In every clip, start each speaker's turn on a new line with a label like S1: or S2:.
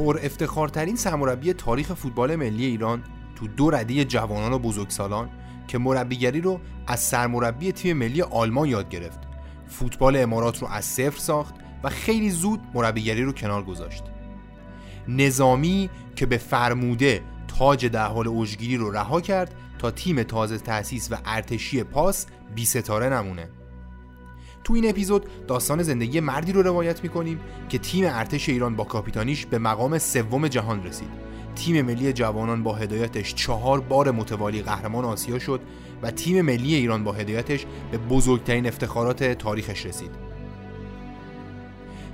S1: پر افتخارترین سرمربی تاریخ فوتبال ملی ایران تو دو ردی جوانان و بزرگسالان که مربیگری رو از سرمربی تیم ملی آلمان یاد گرفت. فوتبال امارات رو از صفر ساخت و خیلی زود مربیگری رو کنار گذاشت. نظامی که به فرموده تاج در حال اوجگیری رو رها کرد تا تیم تازه تأسیس و ارتشی پاس بی ستاره نمونه. تو این اپیزود داستان زندگی مردی رو روایت می‌کنیم که تیم ارتش ایران با کاپیتانیش به مقام سوم جهان رسید. تیم ملی جوانان با هدایتش چهار بار متوالی قهرمان آسیا شد و تیم ملی ایران با هدایتش به بزرگترین افتخارات تاریخش رسید.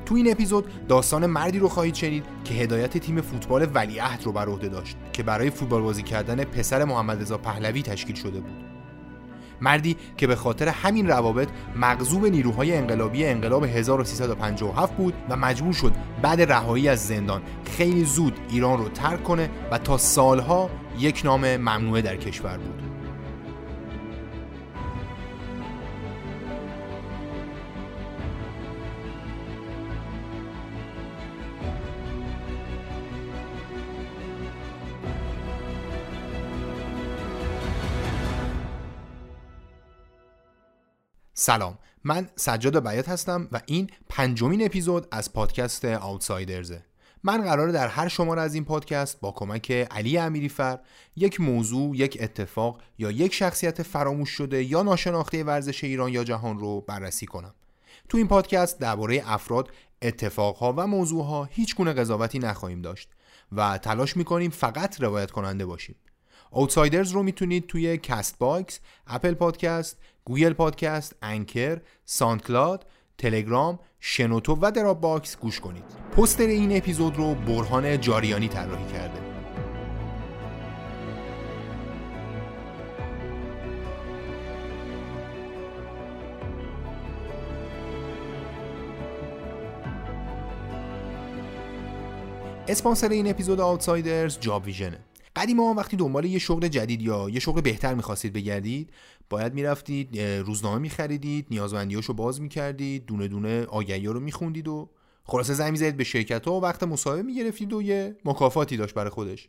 S1: تو این اپیزود داستان مردی رو خواهید شنید که هدایت تیم فوتبال ولیعهد رو بر عهده داشت که برای فوتبال بازی کردن پسر محمد رضا پهلوی تشکیل شده بود. مردی که به خاطر همین روابط مغزوب نیروهای انقلابی انقلاب 1357 بود و مجبور شد بعد رهایی از زندان خیلی زود ایران رو ترک کنه و تا سالها یک نام ممنوعه در کشور بود. سلام من سجاد بیات هستم و این پنجمین اپیزود از پادکست آوتسایدرزه من قراره در هر شماره از این پادکست با کمک علی امیریفر یک موضوع، یک اتفاق یا یک شخصیت فراموش شده یا ناشناخته ورزش ایران یا جهان رو بررسی کنم. تو این پادکست درباره افراد، اتفاقها و موضوعها هیچ گونه قضاوتی نخواهیم داشت و تلاش می‌کنیم فقط روایت کننده باشیم. Outsiders رو می‌تونید توی Castbox، Apple Podcast، Google Podcast، Anchor، SoundCloud، تلگرام، شنوتو و Dropbox گوش کنید. پوستر این اپیزود رو برهان جاریانی طراحی کرده. اسپانسر این اپیزود Outsiders جاب ویژنه قدیما وقتی دنبال یه شغل جدید یا یه شغل بهتر می‌خواستید بگردید باید می‌رفتید روزنامه میخریدید نیازمندیاشو باز می‌کردید دونه دونه آگهی رو میخوندید و خلاصه زنگ می‌زدید به شرکت ها و وقت مصاحبه می‌گرفتید و یه مکافاتی داشت برای خودش.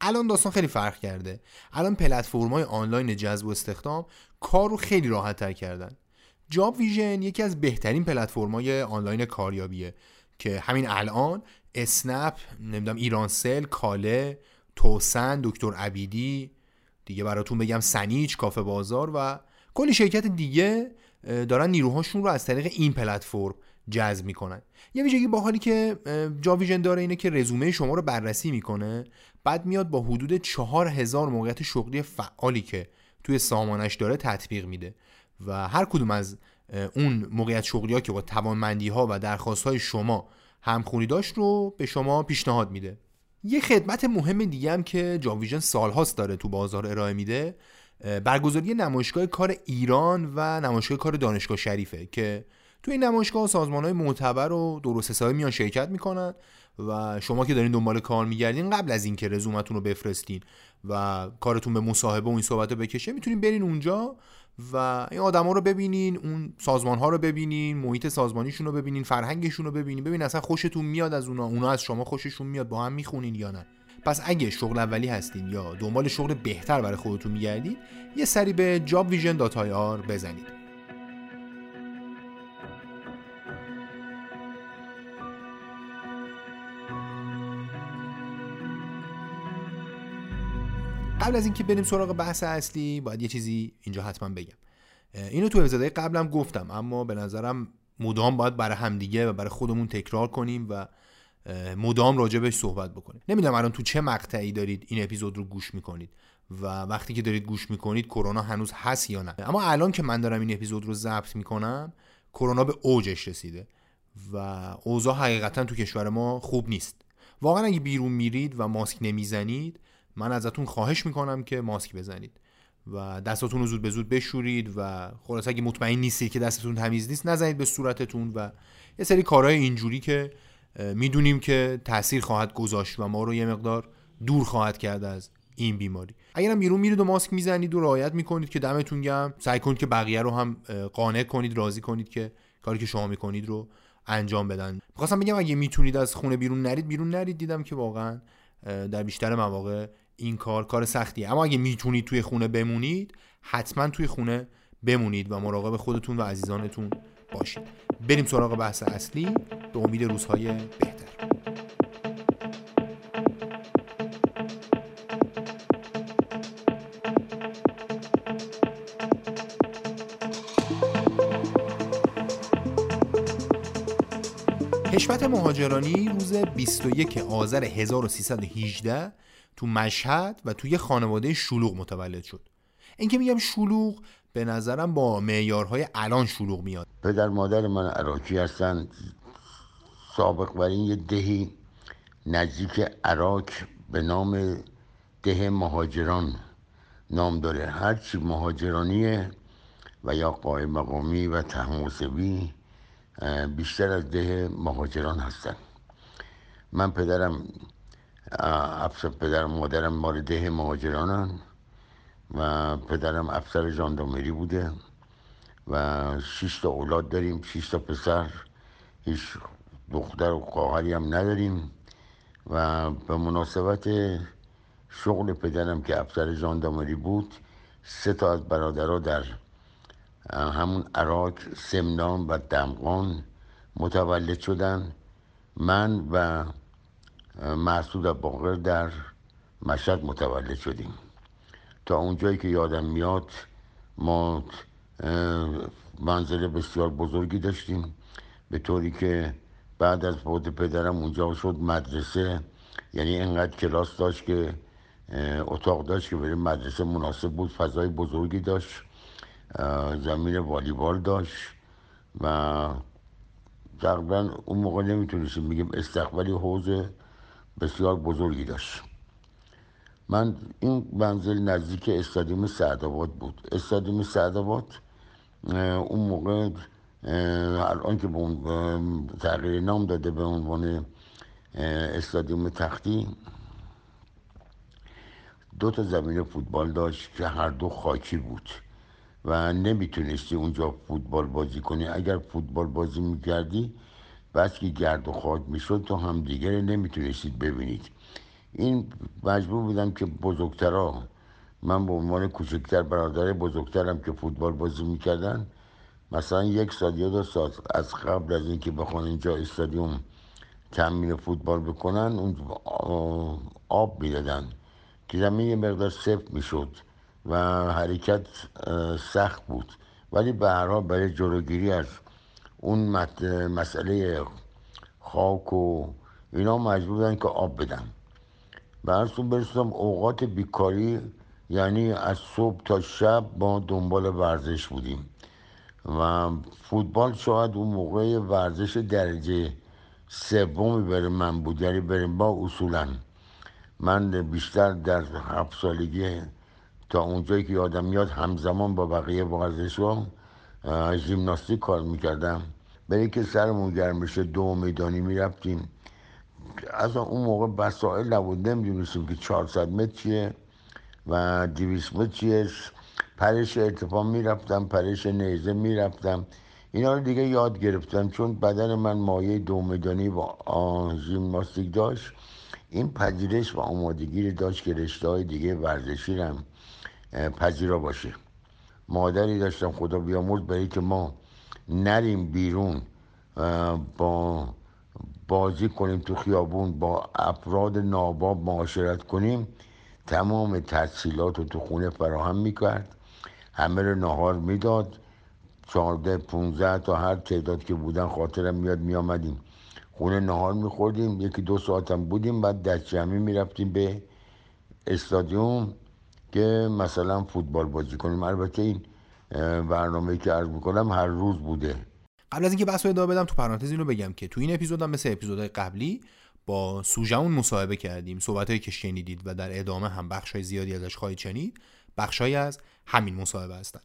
S1: الان داستان خیلی فرق کرده. الان پلتفرم‌های آنلاین جذب و استخدام کار رو خیلی راحت تر کردن. جاب ویژن یکی از بهترین پلتفرم‌های آنلاین کاریابیه که همین الان اسنپ نمی‌دونم ایرانسل کاله توسن دکتر عبیدی. دیگه براتون بگم سنیچ کافه بازار و کلی شرکت دیگه دارن نیروهاشون رو از طریق این پلتفرم جذب می‌کنن. یه ویژگی باحالی که جاویژن داره اینه که رزومه شما رو بررسی می‌کنه بعد میاد با حدود چهار هزار موقعیت شغلی فعالی که توی سامانش داره تطبیق میده و هر کدوم از اون موقعیت شغلی ها که با توانمندی ها و درخواست های شما همخونی داشت رو به شما پیشنهاد میده. یه خدمت مهم دیگه هم که جاویژن سالهاست داره تو بازار ارائه میده برگزاری نمایشگاه کار ایران و نمایشگاه کار دانشگاه شریفه که تو این نمایشگاه سازمان های معتبر و درست حسابی میان شرکت می‌کنن و شما که دارین دنبال کار میگردین قبل از اینکه رزومتون رو بفرستین و کارتون به مصاحبه و این صحبت رو بکشه می‌تونین برین اونجا و این آدما رو ببینین اون سازمان ها رو ببینین محیط سازمانیشون رو ببینین فرهنگشون رو ببینین. ببین اصلا خوشتون میاد از اونا اونا از شما خوششون میاد با هم می‌خونین یا نه. پس اگه شغل اولی هستین یا دنبال شغل بهتر برای خودتون میگردید یه سری به jobvision.ir بزنید. قبل از اینکه بریم سراغ بحث اصلی باید یه چیزی اینجا حتما بگم. اینو تو اپیزودهای قبلم گفتم اما به نظرم مدام باید برای همدیگه و برای خودمون تکرار کنیم و مدام راجبش صحبت بکنیم. نمی‌دونم الان تو چه مقطعی دارید این اپیزود رو گوش می‌کنید و وقتی که دارید گوش می‌کنید کرونا هنوز هست یا نه. اما الان که من دارم این اپیزود رو ضبط می‌کنم کرونا به اوجش رسیده و اوضاع حقیقتا تو کشور ما خوب نیست. واقعا اگه بیرون میرید و ماسک نمی‌زنید من ازتون خواهش می‌کنم که ماسک بزنید و دستاتون رو زود به زود بشورید و خلاص اگه مطمئن نیستید که دستتون تمیز نیست نزنید به صورتتون و یه سری کارهای اینجوری که می‌دونیم که تاثیر خواهد گذاشت و ما رو یه مقدار دور خواهد کرد از این بیماری. اگرم بیرون میرید و ماسک می‌زنید و رعایت می‌کنید که دمتون گم سعی کنید که بقیه رو هم قانع کنید راضی کنید که کاری که شما می‌کنید رو انجام بدن. می‌خواستم بگم اگه می‌تونید از خونه بیرون نرید بیرون نرید. دیدم که واقعا در بیشتر مواقع این کار کار سختیه. اما اگه می‌تونید توی خونه بمونید حتما توی خونه بمونید و مراقب خودتون و عزیزانتون باشید. بریم سراغ بحث اصلی. به امید روزهای بهتر. کشفت مهاجرانی روز 21 آذر 1318 تو مشهد و توی خانواده شلوغ متولد شد. اینکه میگم شلوغ به نظرم با معیارهای الان شلوغ میاد.
S2: پدر مادر من عراقی هستن. سابق بر این یه دهی نزدیک عراق به نام ده مهاجران نام داره. هرچی مهاجرانیه و یا قائم مقامی و تحموسوی بیشتر از ده مهاجران هستن. من پدرم افسر پدرم مادرم مال ده مهاجرانن و پدرم افسر ژاندارمری بوده و شش تا اولاد داریم شش تا پسر هیچ دختر و خواهری هم نداریم و به مناسبت شغل پدرم که افسر ژاندارمری بود سه تا از برادرها در همون عراق سمنان و دمغان متولد شدن. من و محسود باقر در مشهد متولد شدیم. تا اونجایی که یادم میاد ما منزل بسیار بزرگی داشتیم. به طوری که بعد از فوت پدرم اونجا شد مدرسه یعنی انقدر کلاس داشت که اتاق داشت که برای مدرسه مناسب بود فضای بزرگی داشت زمین والیبال داشت و تقریبا اون موقع نمی‌تونستیم بگیم استقبالی حوض بسیار بزرگی داشت. من این منزل نزدیک استادیوم سعدآباد بود. استادیوم سعدآباد اون موقع الان که به اون تغییر نام داده به عنوان استادیوم تختی دو تا زمین فوتبال داشت که هر دو خاکی بود و نمی‌تونستی اونجا فوتبال بازی کنی. اگر فوتبال بازی می‌کردی بس که گرد و خاک می‌شد تو هم دیگر نمی‌تونستید ببینید. این مجبور بودم که بزرگترها من به عنوان کوچکتر برادر بزرگترم که فوتبال بازی می‌کردن مثلا یک سال یا دو سال از قبل از اینکه بخوان اینجا استادیوم تمرین فوتبال بکنن اون آب می‌دادن. که زمین یه مقدار سفت می‌شد و حرکت سخت بود. ولی به هر حال برای جلوگیری از اون مسئله خاک و اینا مجبور بودن که آب بدن. برسون برسونم اوقات بیکاری یعنی از صبح تا شب با دنبال ورزش بودیم. و فوتبال شاید اون موقع ورزش درجه سومی برای من بود. یعنی بریم با اصولا من بیشتر در هفت سالگی تا اونجایی که یادم میاد همزمان با بقیه ورزش ها ژیمناستیک کار می‌کردم. برای که سرمون گرم بشه دو میدانی می‌رفتیم. از اون موقع وسایل نبود. نمی‌دونستیم که 400 متر چیه و 200 متر چیه. پرش ارتفاع می‌رفتم پرش نیزه می‌رفتم. اینا رو دیگه یاد گرفتم چون بدن من مایه دو میدانی و ژیمناستیک داشت. این پذیرش و آمادگی داشت که رشته های دیگه ورزشی رم پذیرا باشه. مادری داشتم خدا بیامرز برای که ما نریم بیرون با بازی کنیم تو خیابون با افراد ناباب معاشرت کنیم. تمام تحصیلات رو تو خونه فراهم می‌کرد. همه رو نهار می‌داد. چهارده پونزده تا هر تعداد که بودن خاطرم میاد میامدیم خونه نهار میخوردیم. یکی دو ساعتم بودیم. بعد دست جمعی می‌رفتیم به استادیوم که مثلا فوتبال بازی کنیم. البته این برنامه که عرض می‌کنم هر روز بوده.
S1: قبل از اینکه بحث ادامه بدم تو پرانتز اینو بگم که تو این اپیزودم مثل اپیزودهای قبلی با سوژمون مصاحبه کردیم. صحبتهایی که شنیدید و در ادامه هم بخشای زیادی ازش خواهید شنید بخشایی از همین مصاحبه هستن.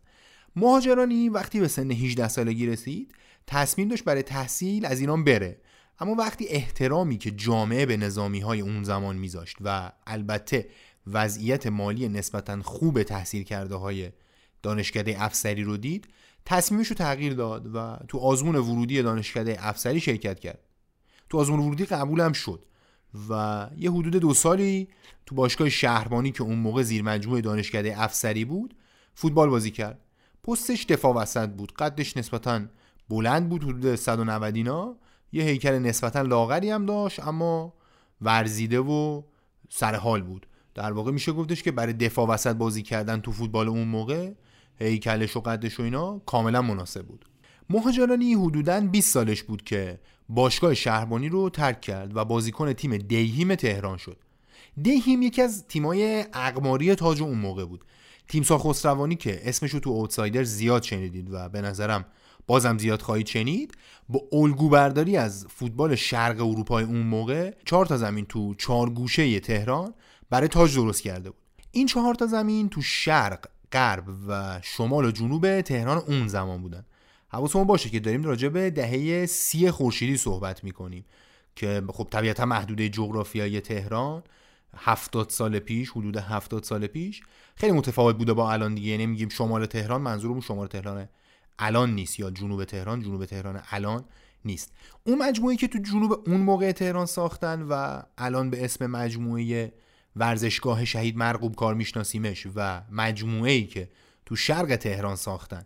S1: مهاجرانی وقتی به سن 18 سالگی رسید تصمیم داشت برای تحصیل از ایران بره. اما وقتی احترامی که جامعه به نظامی های اون زمان میذاشت و البته وضعیت مالی نسبتا خوب تحصیل کرده های دانشکده افسری رو دید تصمیمش رو تغییر داد و تو آزمون ورودی دانشکده افسری شرکت کرد. تو آزمون ورودی قبولم شد و یه حدود دو سالی تو باشگاه شهربانی که اون موقع زیر مجموعه دانشکده افسری بود فوتبال بازی کرد. پستش دفاع وسط بود. قدش نسبتا بلند بود حدود 190 اینا. یه هیکل نسبتا لاغری هم داشت اما ورزیده و سر حال بود. در واقع میشه گفتش که برای دفاع وسط بازی کردن تو فوتبال اون موقع هیکلش و قدش و اینا کاملا مناسب بود. مهاجرانی حدودا 20 سالش بود که باشگاه شهربانی رو ترک کرد و بازیکن تیم دیهیم تهران شد. دیهیم یکی از تیمای اقماری تاج اون موقع بود. تیمسار خسروانی که اسمش رو تو اوتسایدر زیاد شنیدید و به نظرم بازم زیاد خواهید شنید با الگو برداری از فوتبال شرق اروپای اون موقع چهار تا زمین تو چهار گوشه تهران برای تاج درست کرده بود. این چهار تا زمین تو شرق غرب و شمال و جنوب تهران اون زمان بودن. حواسمون باشه که داریم راجع به دهه سی خورشیدی صحبت می‌کنیم که خب طبیعتا محدوده جغرافیایی تهران. هفتاد سال پیش حدود هفتاد سال پیش. خیلی متفاوت بوده با الان دیگه. یعنی میگیم شمال تهران منظورمون شمال تهران الان نیست یا جنوب تهران جنوب تهران الان نیست. اون مجموعه که تو جنوب اون موقع تهران ساختن و الان به اسم مجموعه ورزشگاه شهید مرغوب کار میشناسیمش و مجموعه ای که تو شرق تهران ساختن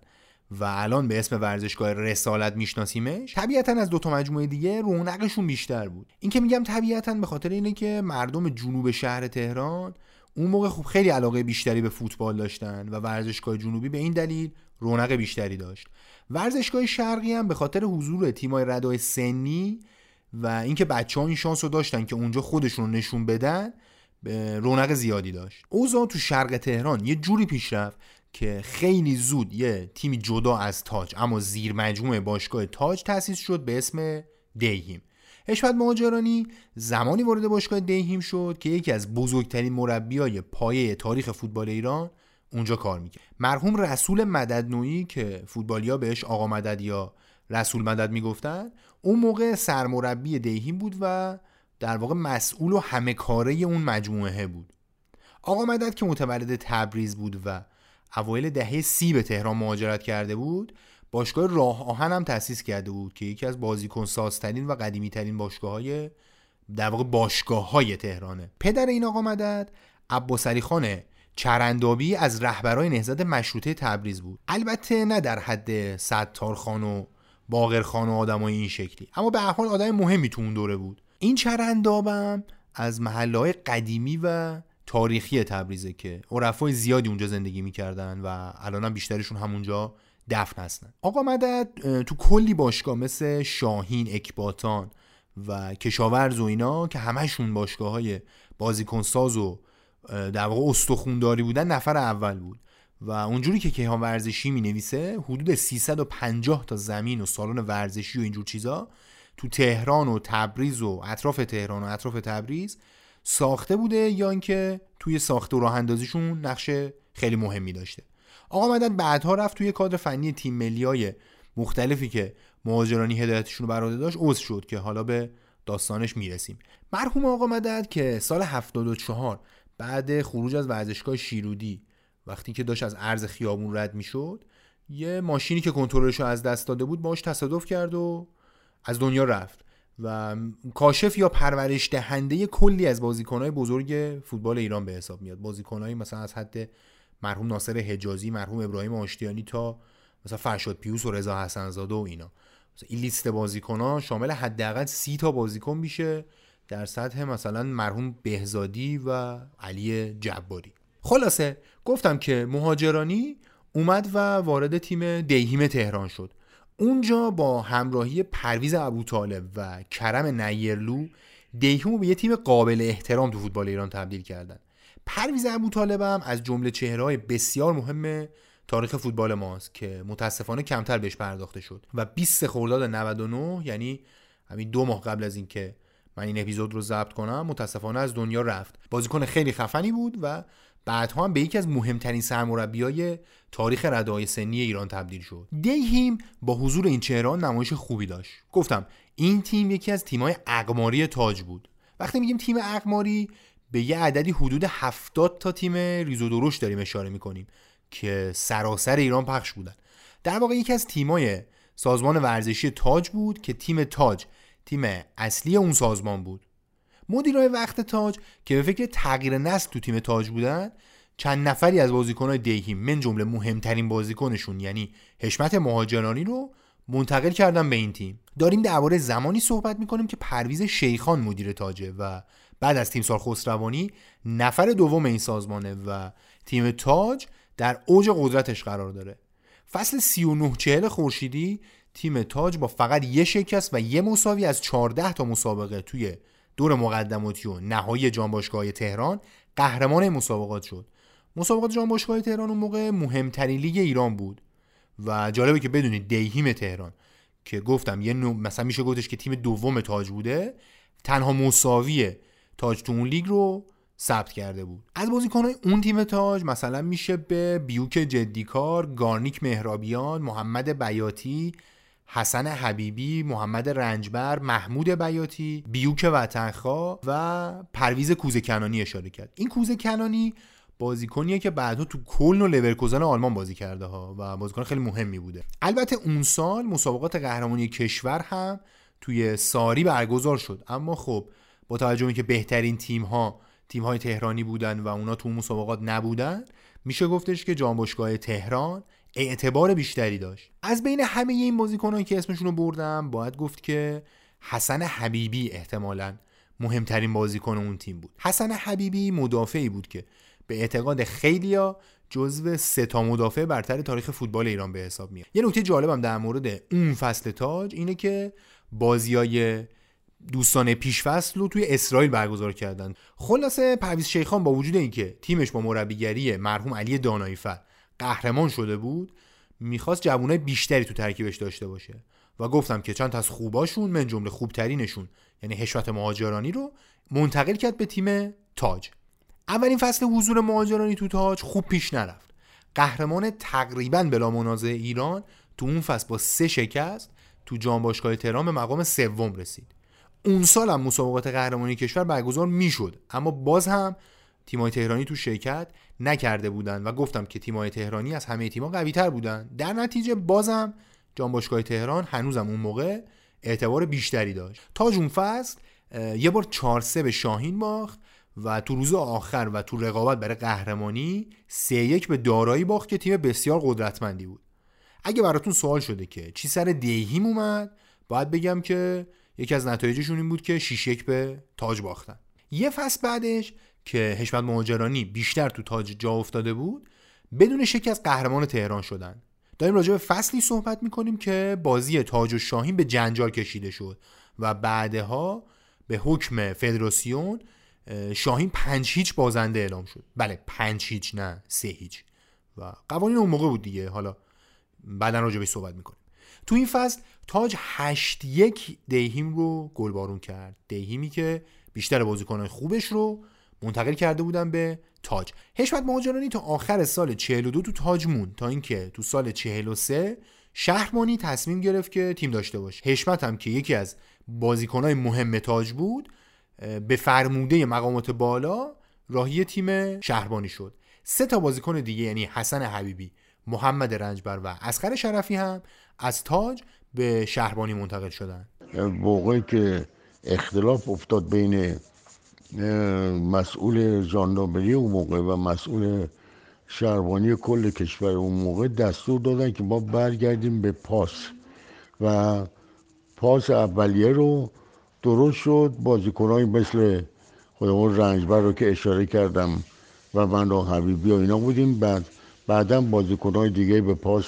S1: و الان به اسم ورزشگاه رسالت میشناسیمش طبیعتا از دو تا مجموعه دیگه رونقشون بیشتر بود. این که میگم طبیعتا به خاطر اینه که مردم جنوب شهر تهران اون موقع خوب خیلی علاقه بیشتری به فوتبال داشتن و ورزشگاه جنوبی به این دلیل رونق بیشتری داشت. ورزشگاه شرقی هم به خاطر حضور تیمای ردای سنی و اینکه بچه ها این شانس رو داشتن که اونجا خودشون نشون بدن رونق زیادی داشت. اوضاع تو شرق تهران یه جوری پیش رفت که خیلی زود یه تیمی جدا از تاج اما زیر مجموعه باشگاه تاج تأسیس شد به اسم دیهیم. اشفت مهاجرانی زمانی وارد باشگاه دیهیم شد که یکی از بزرگترین مربیای پایه تاریخ فوتبال ایران اونجا کار می‌کرد. مرحوم رسول مددنویی که فوتبالیا بهش آقا مدد یا رسول مدد می‌گفتن اون موقع سرمربی دیهیم بود و در واقع مسئول و همه کاره اون مجموعه بود. آقا مدد که متولد تبریز بود و اوایل دهه سی به تهران مهاجرت کرده بود باشگاه راه آهن هم تأسیس کرده بود که یکی از بازیکن سازترین و قدیمی ترین باشگاه های در واقع باشگاه های تهرانه. پدر این آقا مدد عباس خان چرندابی از رهبرای نهضت مشروطه تبریز بود. البته نه در حد ستار خان و باقر خان و آدمای این شکلی اما به هر حال آدم مهمی تو اون دوره بود. این چرندابم از محله قدیمی و تاریخی تبریزه که عرفای زیادی اونجا زندگی می‌کردن و الان بیشترشون همونجا دفن هستن. آقا مدد تو کلی باشگاه مثل شاهین اکباتان و کشاورز و اینا که همهشون باشگاه های بازیکنساز و در واقع استخونداری بودن نفر اول بود. و اونجوری که کیهان ورزشی می نویسه حدود 350 تا زمین و سالن ورزشی و اینجور چیزا تو تهران و تبریز و اطراف تهران و اطراف تبریز ساخته بوده یا اینکه توی ساخت و راه اندازیشون نقش خیلی مهمی داشته. آقا مدد بعدها رفت توی کادر فنی تیم ملی های مختلفی که مهاجرانی هدایتشون رو بر داشت عضو شد که حالا به داستانش می‌رسیم. مرحوم آقا مدد که سال 74 بعد خروج از ورزشگاه شیرودی وقتی که داشت از عرض خیابون رد می‌شد یه ماشینی که کنترلش رو از دست داده بود باش تصادف کرد و از دنیا رفت و کاشف یا پرورش دهنده کلی از بازیکنهای بزرگ فوتبال ایران به حساب میاد. بازیکنهای مثلا از حد مرحوم ناصر حجازی مرحوم ابراهیم آشتیانی تا مثلا فرشاد پیوس و رضا حسنزاده و اینا. این لیست بازیکن شامل حداقل سی تا بازیکن میشه در سطح مثلا مرحوم بهزادی و علی جباری. خلاصه گفتم که مهاجرانی اومد و وارد تیم دیهیم تهران شد. اونجا با همراهی پرویز ابو طالب و کرم نیرلو دیهیم به یه تیم قابل احترام تو فوتبال ایران تبدیل کردن. پرویز ابو طالب هم از جمله چهرهای بسیار مهم تاریخ فوتبال ماست که متاسفانه کمتر بهش پرداخته شد. و 20 خرداد 99 یعنی همین دو ماه قبل از اینکه من این اپیزود رو ضبط کنم متاسفانه از دنیا رفت. بازیکن خیلی خفنی بود و بعدها هم به یکی از مهمترین سرمربیای تاریخ ردای سنی ایران تبدیل شد. دیهیم با حضور این چهران نمایش خوبی داشت. گفتم این تیم یکی از تیمای اقماری تاج بود. وقتی میگیم تیم اقماری به یه عددی حدود 70 تا تیم ریز و درشت داریم اشاره می‌کنیم که سراسر ایران پخش بودن. در واقع یکی از تیمای سازمان ورزشی تاج بود که تیم تاج تیم اصلی اون سازمان بود. مدیرای وقت تاج که به فکر تغییر نسل تو تیم تاج بودن چند نفری از بازیکنهای دیهیم من جمله مهمترین بازیکنشون یعنی حشمت مهاجرانی رو منتقل کردن به این تیم. داریم درباره زمانی صحبت می‌کنیم که پرویز شیخان مدیر تاجه و بعد از تیم سال خسروانی نفر دوم این سازمانه و تیم تاج در اوج قدرتش قرار داره. فصل 39 چهل خورشیدی تیم تاج با فقط یه شکست و یه مساوی از 14 تا مسابقه توی دور مقدماتی و نهایی جانباشگاه تهران قهرمان مسابقات شد. مسابقات جانباشگاه تهران اون موقع مهمترین لیگ ایران بود و جالبه که بدونید دیهیم تهران که گفتم یه نوع مثلا میشه گفتش که تیم دوم تاج بوده تنها مساوی تاج تو اون لیگ رو ثبت کرده بود. از بازیکنهای اون تیم تاج مثلا میشه به بیوک جدیکار گارنیک مهرابیان محمد بیاتی حسن حبیبی محمد رنجبر محمود بیاتی بیوک وطنخوا و پرویز کوزه کنانی اشاره کرد. این کوزه کنانی بازیکنیه که بعدها تو کلن و لورکوزن آلمان بازی کرده ها و بازیکن خیلی مهمی بوده. البته اون سال مسابقات قهرمانی کشور هم توی ساری برگزار شد. اما خب با توجه که بهترین تیم ها تیم های تهرانی بودن و اونا تو مسابقات نبودن میشه گفتش که جانباشگاه تهران اعتبار بیشتری داشت. از بین همه این بازیکنان که اسمشون رو بردم باید گفت که حسن حبیبی احتمالا مهمترین بازیکن اون تیم بود. حسن حبیبی مدافعی بود که به اعتقاد خیلیا جزو سه تا مدافع برتر تاریخ فوتبال ایران به حساب میاد. یه نکته جالبم در مورد اون فصل تاج اینه که بازیای دوستان پیشفصل رو توی اسرائیل برگزار کردن. خلاصه پرویز شیخان با وجود اینکه تیمش با مربیگری مرحوم علی داناییفر قهرمان شده بود می‌خواست جوانای بیشتری تو ترکیبش داشته باشه. و گفتم که چند از خوباشون من جمله خوبترینشون یعنی حشمت مهاجرانی رو منتقل کرد به تیم تاج. اولین فصل حضور مهاجرانی تو تاج خوب پیش نرفت. قهرمان تقریبا بلا منازع ایران تو اون فصل با سه شکست تو جانباشگاه تهران به مقام سوم رسید. اون سال هم مسابقات قهرمانی کشور برگزار می‌شد اما باز هم تیمای تهرانی تو شرکت نکرده بودن و گفتم که تیمای تهرانی از همه تیم‌ها قوی تر بودن. در نتیجه بازم جانباشگاه تهران هنوزم اون موقع اعتبار بیشتری داشت. تا اون فصل یه بار 4 به شاهین باخت و تو روز آخر و تو رقابت برای قهرمانی سه یک به دارایی باخت که تیم بسیار قدرتمندی بود. اگه براتون سوال شده که چی سر دیهیم اومد باید بگم که یکی از نتایجشون این بود که 6 یک به تاج باختن. یه فصل بعدش که حشمت مهاجرانی بیشتر تو تاج جا افتاده بود بدون شک از قهرمان تهران شدن. داریم راجع به فصلی صحبت می‌کنیم که بازی تاج و شاهین به جنجال کشیده شد و بعدها به حکم فدراسیون شاهین پنج هیچ بازنده اعلام شد. بله پنج هیچ نه سه هیچ. و قوانین اون موقع بود دیگه. حالا بعدا راجع به صحبت می‌کنیم. تو این فصل تاج هشت یک دیهیم رو گلبارون کرد. دیهیمی که بیشتر بازیکنهای خوبش رو منتقل کرده بودن به تاج. حشمت مهاجرانی تا آخر سال 42 تو تاج مون تا اینکه تو سال 43 شهرمانی تصمیم گرفت که تیم داشته باشه. حشمت هم که یکی از بازیکنهای مهم تاج بود به فرموده مقامات بالا راهی تیم شهربانی شد. سه تا بازیکن دیگه یعنی حسن حبیبی محمد رنجبر و اسخر شرفی هم از تاج به شهربانی منتقل شدن.
S2: موقعی که اختلاف افتاد بین مسئول ژاندارمری اون موقع و مسئول شهربانی کل کشور اون موقع دستور دادن که ما برگردیم به پاس. و پاس اولیه رو درست شد. بازیکنهایی مثل خودمون رنجبر رو که اشاره کردم و من رو حبیبی و اینا بودیم. بعد بعدا بازیکنهای دیگه به پاس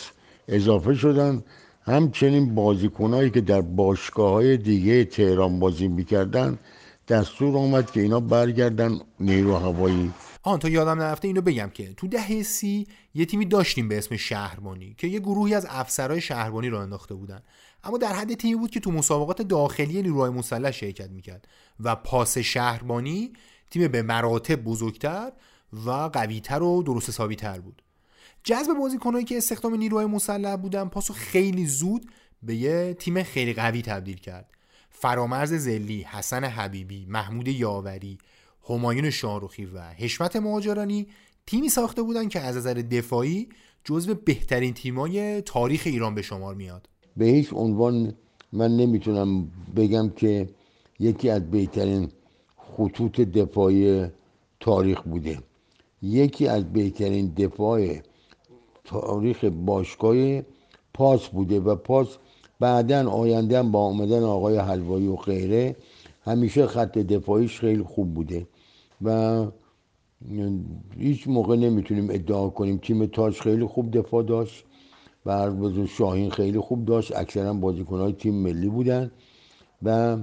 S2: اضافه شدن. همچنین بازیکنهایی که در باشگاه های دیگه تهران بازی می‌کردن دستور آمد که اینا برگردن نیرو هوایی.
S1: آن تا یادم نرفته اینو بگم که تو دهه سی یه تیمی داشتیم به اسم شهربانی که یه گروهی از افسرهای شهربانی را انداخته بودن. اما در حد تیمی بود که تو مسابقات داخلی نیروهای مسلح شرکت می‌کرد و پاس شهربانی تیم به مراتب بزرگتر و قویتر و درست حسابی تر بود. جذب بازیکنهایی که استخدام نیروهای مسلح بودن پاسو خیلی زود به یه تیم خیلی قوی تبدیل کرد. فرامرز زلی، حسن حبیبی، محمود یاوری، همایون شاروخی و حشمت مهاجرانی تیمی ساخته بودن که از نظر دفاعی جزو بهترین تیمای تاریخ ایران به شمار میاد.
S2: به هیچ عنوان من نمی‌تونم بگم که یکی از بهترین خطوط دفاعی تاریخ بوده. یکی از بهترین دفاع تاریخ باشگاه پاس بوده و پاس بعدا آینده با آمدن آقای حلوایی و غیره همیشه خط دفاعیش خیلی خوب بوده و هیچ موقع نمی‌تونیم ادعا کنیم. تیم تاج خیلی خوب دفاع داشت و شاهین خیلی خوب داشت. اکثرا بازیکنهای تیم ملی بودن و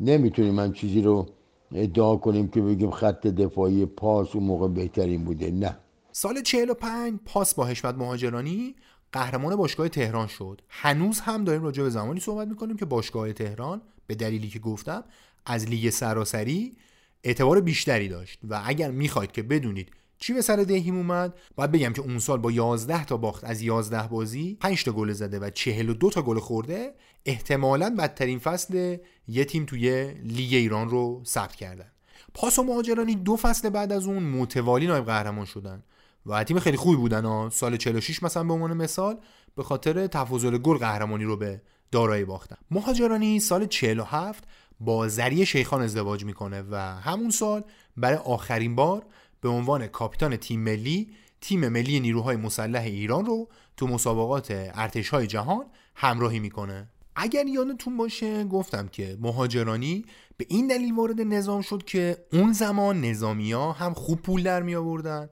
S2: نمی‌تونیم هم چیزی رو ادعا کنیم که بگیم خط دفاعی پاس اون موقع بهترین بوده. نه.
S1: سال 45 پاس با حشمت مهاجرانی. قهرمان باشگاه تهران شد. هنوز هم داریم راجع به زمانی صحبت می‌کنیم که باشگاه تهران به دلیلی که گفتم از لیگ سراسری اعتبار بیشتری داشت و اگر می‌خواید که بدونید چی به سر دهیم اومد باید بگم که اون سال با 11 تا باخت از 11 بازی 5 تا گل زده و 42 تا گل خورده احتمالا بدترین فصل یه تیم توی لیگ ایران رو ثبت کردن. پاس و مهاجرانی دو فصل بعد از اون متوالی نایب قهرمان شدن. و تیم خیلی خوبی بودن ها سال 46 مثلا به عنوان مثال به خاطر تفاضل گل قهرمانی رو به دارایی باختن. مهاجرانی سال 47 با زری شیخان ازدواج می‌کنه و همون سال برای آخرین بار به عنوان کاپیتان تیم ملی تیم ملی نیروهای مسلح ایران رو تو مسابقات ارتشهای جهان همراهی می‌کنه. اگر یادتون باشه گفتم که مهاجرانی به این دلیل وارد نظام شد که اون زمان نظامی ها هم خوب پول در می آوردن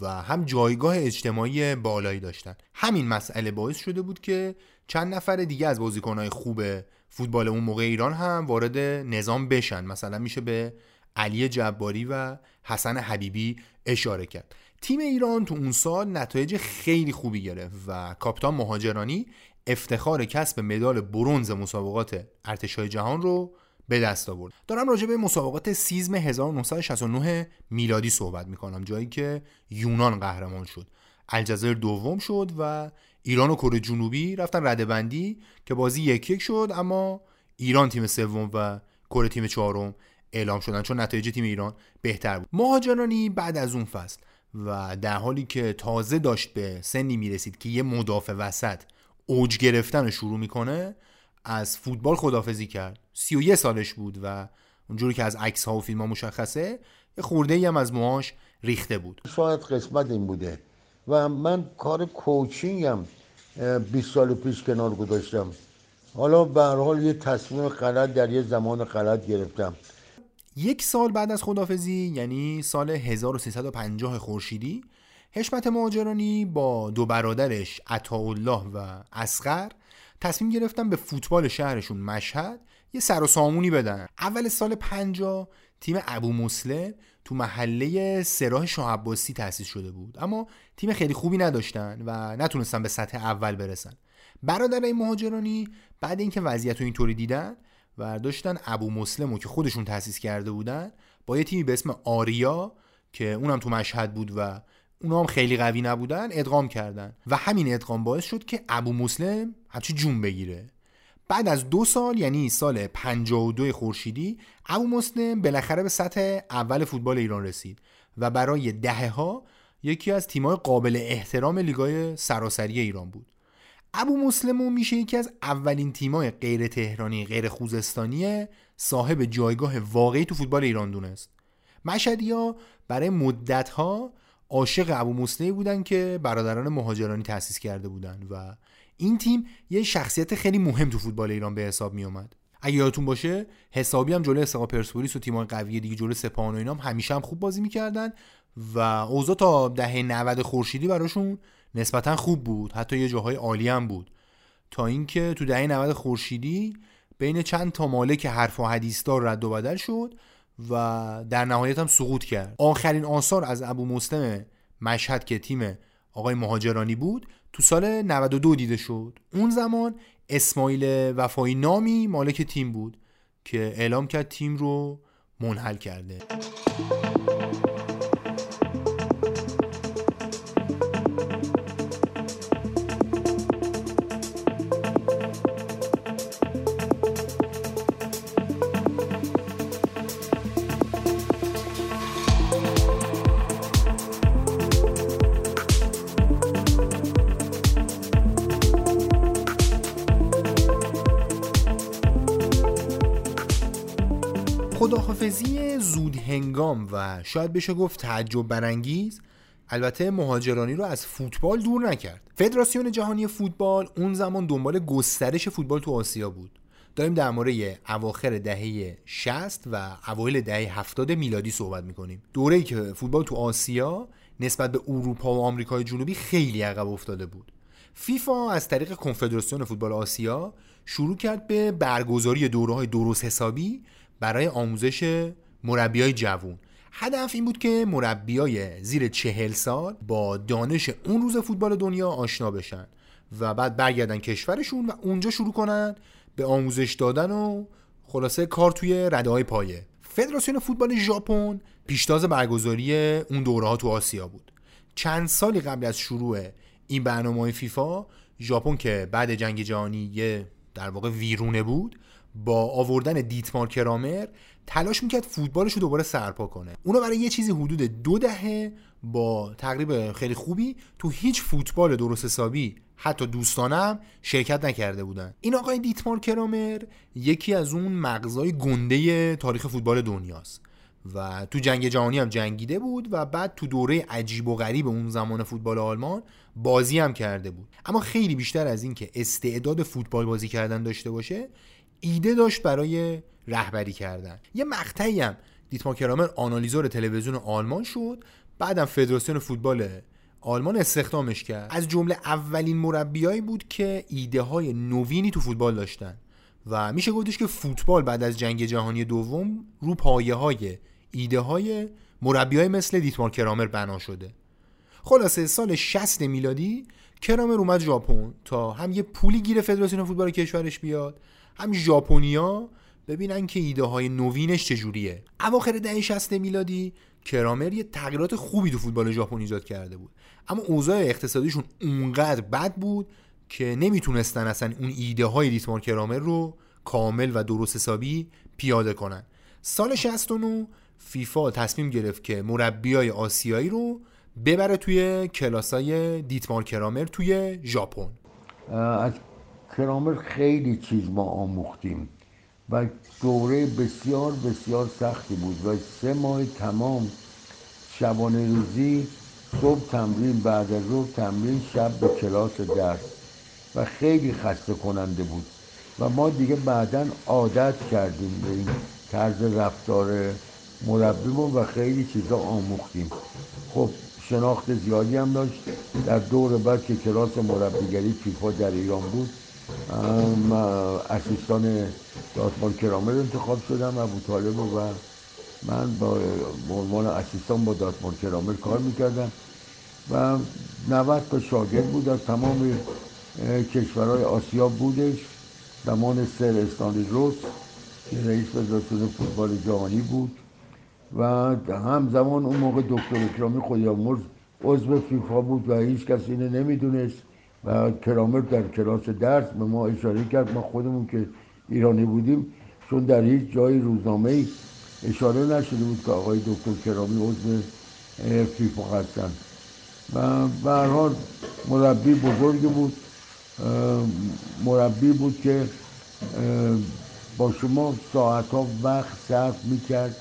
S1: و هم جایگاه اجتماعی بالایی داشتن. همین مسئله باعث شده بود که چند نفر دیگه از بازیکنهای خوب فوتبال اون موقع ایران هم وارد نظام بشن. مثلا میشه به علی جباری و حسن حبیبی اشاره کرد. تیم ایران تو اون سال نتایج خیلی خوبی گرفت و کاپیتان مهاجرانی افتخار کسب مدال برونز مسابقات ارتشای جهان رو به دست آورد. دارم راجع به مسابقات سیزم 1969 میلادی صحبت می‌کنم جایی که یونان قهرمان شد. الجزایر دوم شد و ایران و کره جنوبی رفتن رده بندی که بازی یک یک شد اما ایران تیم سوم و کره تیم چهارم اعلام شدن چون نتایج تیم ایران بهتر بود. مهاجرانی بعد از اون فصل و در حالی که تازه داشت به سنی می‌رسید که یه مدافع وسط اوج گرفتن رو شروع می‌کنه از فوتبال خدافزی کرد. 31 سالش بود و اونجوری که از عکس ها و فیلم ها مشخصه یه خورده ای هم از موهاش ریخته بود.
S2: شاید قسمت این بوده و من کار کوچینگم 20 سال پیش کنار گذاشتم. حالا به حال یه تصمیم غلط در یه زمان غلط گرفتم.
S1: یک سال بعد از خدافزی یعنی سال 1350 خورشیدی حشمت مهاجرانی با دو برادرش عطاالله و اسقر تصمیم گرفتن به فوتبال شهرشون مشهد یه سر و سامونی بدن. اول سال 50 تیم ابو مسلم تو محله سراح شاه عباسی تأسیس شده بود. اما تیم خیلی خوبی نداشتن و نتونستن به سطح اول برسن. برادرای مهاجرانی بعد اینکه وضعیت رو اینطوری دیدن و داشتن ابو مسلم رو که خودشون تأسیس کرده بودن با یه تیمی به اسم آریا که اونم تو مشهد بود و اونا هم خیلی قوی نبودن ادغام کردن. و همین ادغام باعث شد که ابو مسلم همچی جون بگیره. بعد از دو سال یعنی سال 52 خورشیدی ابو مسلم بالاخره به سطح اول فوتبال ایران رسید و برای دهه ها یکی از تیمای قابل احترام لیگای سراسری ایران بود. ابو مسلم میشه یکی از اولین تیمای غیر تهرانی غیر خوزستانی صاحب جایگاه واقعی تو فوتبال ایران دونست. مشهدی ها برای مدت ها عاشق ابو مسلمی بودن که برادران مهاجرانی تأسیس کرده بودن و این تیم یه شخصیت خیلی مهم تو فوتبال ایران به حساب می اومد. اگه یادتون باشه حسابی هم جلوی استقلال پرسپولیس و تیم‌های قوی دیگه جلوی سپاهان و اینام همیشه هم خوب بازی می‌کردن و اوضاع تا دهه 90 خورشیدی براشون نسبتا خوب بود. حتی یه جاهای عالی هم بود. تا اینکه تو دهه 90 خورشیدی بین چند تا مالک حرف و حدیثدار رد و بدل شد. و در نهایت هم سقوط کرد. آخرین آثار از ابو مسلم مشهد که تیم آقای مهاجرانی بود تو سال 92 دیده شد. اون زمان اسماعیل وفایی نامی مالک تیم بود که اعلام کرد تیم رو منحل کرده. خداحافظی زود هنگام و شاید بشه گفت تعجب برانگیز البته مهاجرانی رو از فوتبال دور نکرد. فدراسیون جهانی فوتبال اون زمان دنبال گسترش فوتبال تو آسیا بود. داریم در مورد اواخر دهه 60 و اوایل دهه 70 میلادی صحبت می‌کنیم. دوره‌ای که فوتبال تو آسیا نسبت به اروپا و آمریکای جنوبی خیلی عقب افتاده بود. فیفا از طریق کنفدراسیون فوتبال آسیا شروع کرد به برگزاری دوره های درست حسابی برای آموزش مربیای جوون. هدف این بود که مربیای زیر چهل سال با دانش اون روز فوتبال دنیا آشنا بشن و بعد برگردن کشورشون و اونجا شروع کنن به آموزش دادن و خلاصه کار توی رده های پایه. فدراسیون فوتبال ژاپن پیشتاز برگزاری اون دوره ها تو آسیا بود. چند سالی قبل از شروع این برنامه فیفا ژاپن که بعد جنگ جهانی یه در واقع ویرونه بود با آوردن دیتمار کرامر تلاش می‌کرد فوتبالش رو دوباره سرپا کنه. اونا برای یه چیزی حدود دو دهه با تقریب خیلی خوبی تو هیچ فوتبال درست حسابی حتی دوستانم شرکت نکرده بودن. این آقای دیتمار کرامر یکی از اون مغزای گنده تاریخ فوتبال دنیاست. و تو جنگ جهانی هم جنگیده بود و بعد تو دوره عجیب و غریب اون زمان فوتبال آلمان بازی هم کرده بود. اما خیلی بیشتر از این که استعداد فوتبال بازی کردن داشته باشه ایده داشت برای رهبری کردن. یه مقطعی هم دیتمار کرامر آنالیزور تلویزیون آلمان شد بعدم فدراسیون فوتبال آلمان استخدامش کرد. از جمله اولین مربیایی بود که ایده های نوینی تو فوتبال داشتن و میشه گفتش که فوتبال بعد از جنگ جهانی دوم رو پایه های ایده های مربی های مثل دیتمار کرامر بنا شده. خلاصه سال 60 میلادی کرامر اومد ژاپن تا هم یه پولی گیر فدراسیون فوتبال کشورش بیاد هم ژاپنیا ببینن که ایده های نوینش چجوریه. اواخر دهه 60 میلادی کرامر یه تغییرات خوبی تو فوتبال ژاپن ایجاد کرده بود. اما اوضاع اقتصادیشون اونقدر بد بود که نمی‌تونستن اصلا اون ایده های دیتمار کرامر رو کامل و درست حسابی پیاده کنن. سال 69 فیفا تصمیم گرفت که مربیای آسیایی رو ببره توی کلاسای دیتمار کرامر توی ژاپن.
S2: از کرامر خیلی چیز ما آموختیم و دوره بسیار بسیار سختی بود و سه ماه تمام شبانه روزی صبح تمرین بعد از ظهر تمرین شب به کلاس درس و خیلی خسته کننده بود و ما دیگه بعدا عادت کردیم به این طرز رفتار مربیمون و خیلی چیزا آموختیم. خب شناخت زیادی هم داشت. در دور بعد که کلاس مربیگری فیفا در ایران بود اسیستان داتمار کرامر انتخاب شدم ابو طالب و من با عنوان اسیستان با داتمار کرامر کار می‌کردم و 90 تا شاگرد بود از تمام کشورهای آسیا بودش. زمان سر استانی روس که رئیس فدراسیون فوتبال جهانی بود و همزمان اون موقع دکتر اکرامی خودیامرز عضو فیفا بود و هیچ کسی اینو نمی‌دونست. و کرامر در کلاس درس به ما اشاره کرد. ما خودمون که ایرانی بودیم چون در هیچ جای روزنامه ای اشاره نشده بود که آقای دکتر کرامی عضو فیفا هستن. و به مربی بزرگی بود. مربی بود که با شما ساعت ها وقت صرف می‌کرد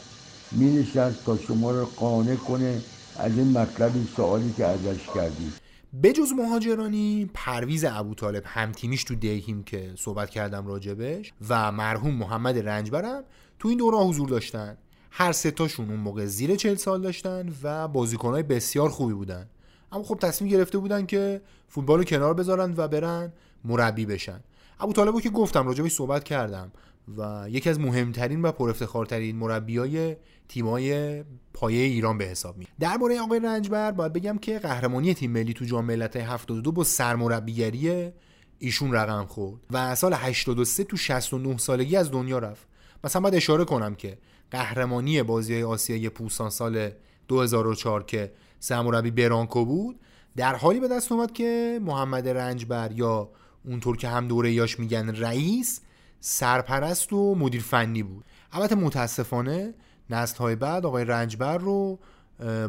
S2: می تا شما رو قانع کنه از این مطلبی سوالی که ازش کردید.
S1: بجز مهاجرانی پرویز ابو طالب همتیمیش تو دیهیم که صحبت کردم راجبش و مرحوم محمد رنجبرم تو این دوره حضور داشتن. هر ستاشون اون موقع زیر چل سال داشتن و بازیکنهای بسیار خوبی بودن. اما خب تصمیم گرفته بودن که فوتبال رو کنار بذارن و برن مربی بشن. ابو طالبو که گفتم راجبش صحبت کردم. و یکی از مهمترین و پرافتخارترین مربیای تیمای پایه ایران به حساب می درباره آقای رنجبر باید بگم که قهرمانی تیم ملی تو جام ملت‌های 72 با سرمربیگری ایشون رقم خورد و سال 83 تو 69 سالگی از دنیا رفت. مثلا باید اشاره کنم که قهرمانی بازی آسیایی پوسان سال 2004 که سرمربی برانکو بود در حالی به دست اومد که محمد رنجبر یا اونطور که هم دوره یاش میگن رئیس سرپرست و مدیر فنی بود. البته متاسفانه نسل های بعد آقای رنجبر رو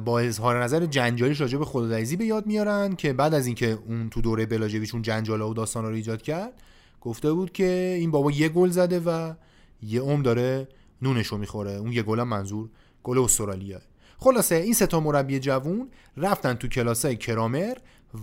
S1: با اظهار نظر جنجالیش راجع به خدادعیزی به یاد میارن که بعد از اینکه اون تو دوره بلاژویچ اون جنجالا و داستانا رو ایجاد کرد گفته بود که این بابا یه گل زده و یه عمر داره نونشو می‌خوره. اون یه گل منظور گل استرالیا خلاصه این سه تا مربی جوون رفتن تو کلاسای کرامر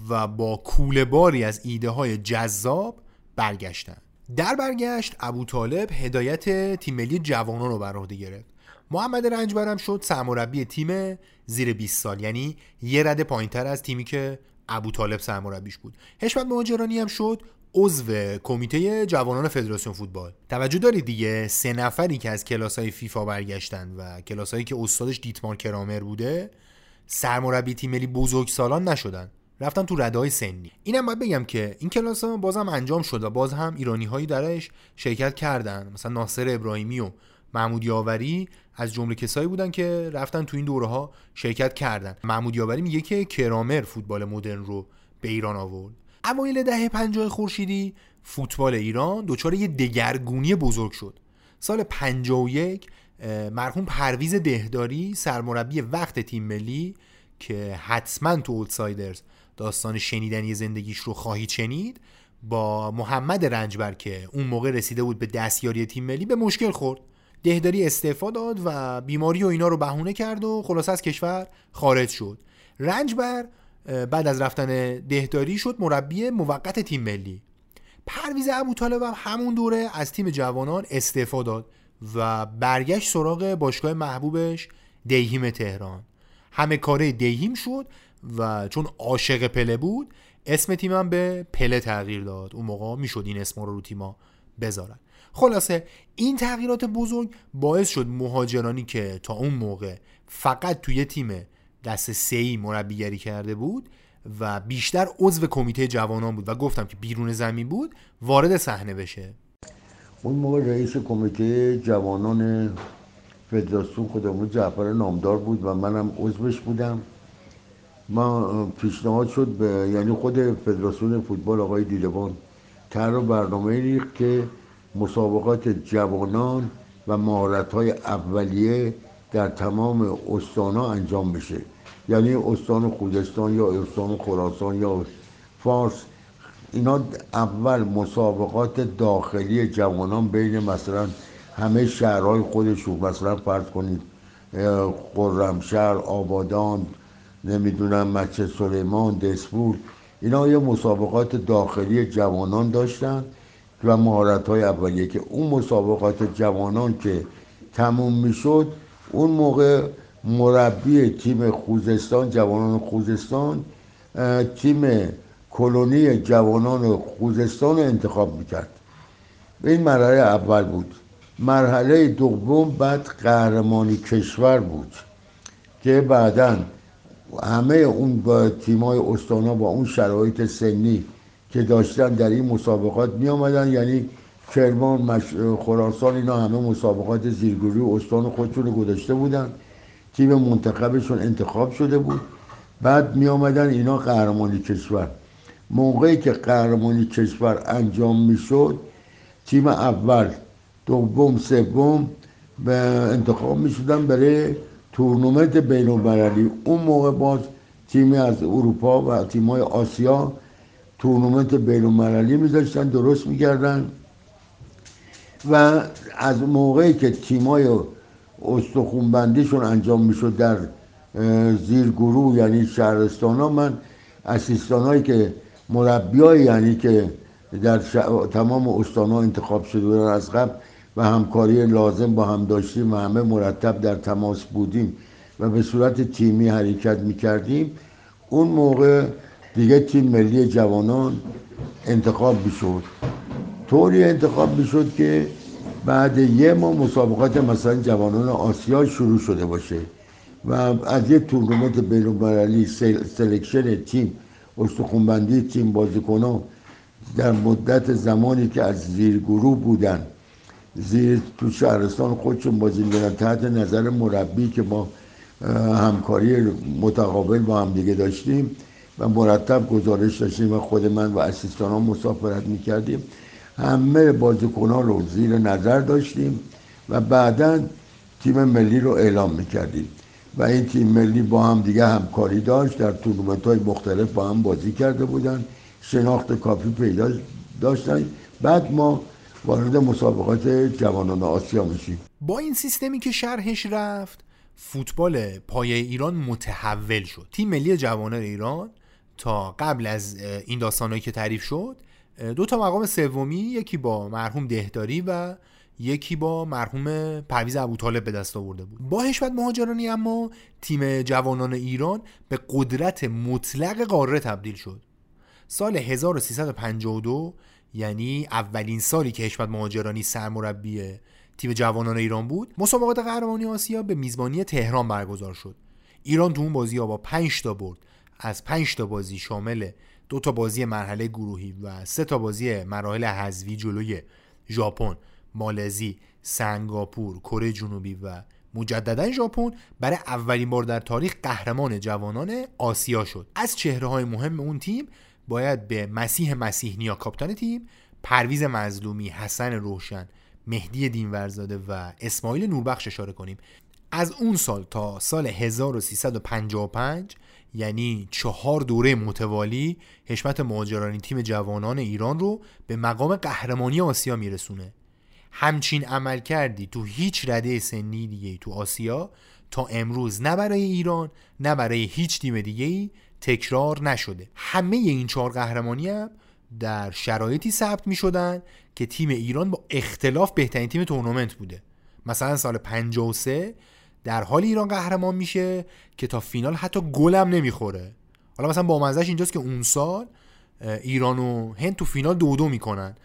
S1: و با کوله باری از ایده های جذاب برگشتن. در برگشت ابو طالب هدایت تیم ملی جوانان رو بر عهده گرفت. محمد رنجبرم شد سرمربی تیم زیر 20 سال. یعنی یه رده پایینتر از تیمی که ابو طالب سرمربیش بود. حشمت مهاجرانی هم شد عضو کمیته جوانان فدراسیون فوتبال. توجه دارید دیگه؟ سه نفری که از کلاس های فیفا برگشتن و کلاس هایی که استادش دیتمار کرامر بوده سرمربی تیم ملی بزرگ سالان نشدن. رفتن تو رده های سنی. اینم باید بگم که این کلاس ها بازم انجام شد و باز هم ایرانی هایی درش شرکت کردن. مثلا ناصر ابراهیمی و محمود یاوری از جمله کسایی بودن که رفتن تو این دوره ها شرکت کردن. محمود یاوری میگه که کرامر فوتبال مدرن رو به ایران آورد. اوایل دهه 50 خورشیدی فوتبال ایران دچار یه دگرگونی بزرگ شد. سال 51 مرحوم پرویز دهداری سرمربی وقت تیم ملی که حتما تو اولدسایدرز داستان شنیدنی زندگیش رو خواهید شنید با محمد رنجبر که اون موقع رسیده بود به دستیاری تیم ملی به مشکل خورد. دهداری استعفا داد و بیماری و اینا رو بهونه کرد و خلاص از کشور خارج شد. رنجبر بعد از رفتن دهداری شد مربی موقت تیم ملی. پرویز ابوطالب هم همون دوره از تیم جوانان استعفا داد و برگشت سراغ باشگاه محبوبش دیهیم تهران. همه کاره دیهیم شد و چون عاشق پله بود اسم تیمم به پله تغییر داد. اون موقع می‌شد این اسم رو رو تیما بذارن. خلاصه این تغییرات بزرگ باعث شد مهاجرانی که تا اون موقع فقط توی تیم دست سی مربیگری کرده بود و بیشتر عضو کمیته جوانان بود و گفتم که بیرون زمین بود وارد صحنه بشه.
S2: اون موقع رئیس کمیته جوانان فدراسیون خودمون جعفر نامدار بود و منم عضوش بودم. ما پیشنهاد شد به یعنی خود فدراسیون فوتبال آقای دیدبان طرح برنامه ریخت که مسابقات جوانان و مهارت های اولیه در تمام استانا انجام بشه. یعنی استان خوزستان یا استان خراسان یا فارس اینا اول مسابقات داخلی جوانان بین مثلا همه شهرهای خودشون مثلا فرض کنید خرمشهر آبادان نمی‌دونم مچه سلیمان دسپور اینا یه مسابقات داخلی جوانان داشتن و مهارت های اولیه که اون مسابقات جوانان که تموم می‌شد اون موقع مربی تیم خوزستان جوانان خوزستان تیم کلونی جوانان خوزستان رو انتخاب می‌کرد. این مرحله اول بود. مرحله دوم بعد قهرمانی کشور بود که بعدا همه اون با تیمای استانا با اون شرایط سنی که داشتن در این مسابقات می آمدن یعنی کرمان مش... خراسان اینا همه مسابقات زیرگوری و استان خودشون رو گذاشته بودن. تیم منتخبشون انتخاب شده بود. بعد می آمدن اینا قهرمانی کشور. موقعی که قهرمانی کشور انجام می شد تیم اول دوم سوم به انتخاب می شدن برای تورنمنت بین اون موقع باز تیمی از اروپا و تیمای آسیا تورنمنت بین المللی میذاشتن درست می‌کردن. و از موقعی که تیمای استخونبندیشون انجام می‌شد در زیر گروه یعنی شهرستان ها من اسیستان هایی که مربی یعنی که در تمام استان ها انتخاب شده بودن از قبل و همکاری لازم با هم داشتیم و همه مرتب در تماس بودیم و به صورت تیمی حرکت می‌کردیم. اون موقع دیگه تیم ملی جوانان انتخاب می‌شد. طوری انتخاب می‌شد که بعد یه ما مسابقات مثلا جوانان آسیا شروع شده باشه و از یه تورنمنت بین selection تیم استخونبندی تیم بازیکنان در مدت زمانی که از زیر گروه بودن زیر تو شهرستان خودشون بازی میدن تحت نظر مربی که ما همکاری متقابل با هم دیگه داشتیم و مرتب گزارش داشتیم و خود من و اسیستان ها مسافرت می‌کردیم. همه بازیکنان رو زیر نظر داشتیم و بعدا تیم ملی رو اعلام می‌کردیم. و این تیم ملی با هم دیگه همکاری داشت. در تورنمنت های مختلف با هم بازی کرده بودن. شناخت کافی پیدا داشتن. بعد ما وارد مسابقات جوانان آسیا میشیم
S1: با این سیستمی که شرحش رفت فوتبال پایه ایران متحول شد. تیم ملی جوانان ایران تا قبل از این داستانهایی که تعریف شد دو تا مقام سومی یکی با مرحوم دهداری و یکی با مرحوم پرویز ابوطالب به دست آورده بود. با حشمت مهاجرانی اما تیم جوانان ایران به قدرت مطلق قاره تبدیل شد. سال 1352 یعنی اولین سالی که حشمت مهاجرانی سرمربی تیم جوانان ایران بود مسابقات قهرمانی آسیا به میزبانی تهران برگزار شد. ایران تو اون بازی ها با 5 تا برد. از 5 تا بازی شامل دو تا بازی مرحله گروهی و سه تا بازی مراحل حذفی جلوی ژاپن مالزی سنگاپور کره جنوبی و مجددا ژاپن برای اولین بار در تاریخ قهرمان جوانان آسیا شد. از چهره های مهم اون تیم باید به مسیح مسیح نیا کاپیتان تیم پرویز مظلومی حسن روشن مهدی دینورزاده و اسماعیل نوربخش اشاره کنیم. از اون سال تا سال 1355 یعنی چهار دوره متوالی حشمت مهاجرانی تیم جوانان ایران رو به مقام قهرمانی آسیا میرسونه. همچین عمل کردی تو هیچ رده سنی دیگه تو آسیا تا امروز نه برای ایران نه برای هیچ تیم دیگه تکرار نشده. همه این چهار قهرمانی هم در شرایطی ثبت می شدن که تیم ایران با اختلاف بهترین تیم تورنمنت بوده. مثلا سال 53 در حال ایران قهرمان میشه که تا فینال حتی گلم نمی‌خوره. حالا مثلا با منزش اینجاست که اون سال ایران و هند تو فینال دو دو می‌کنن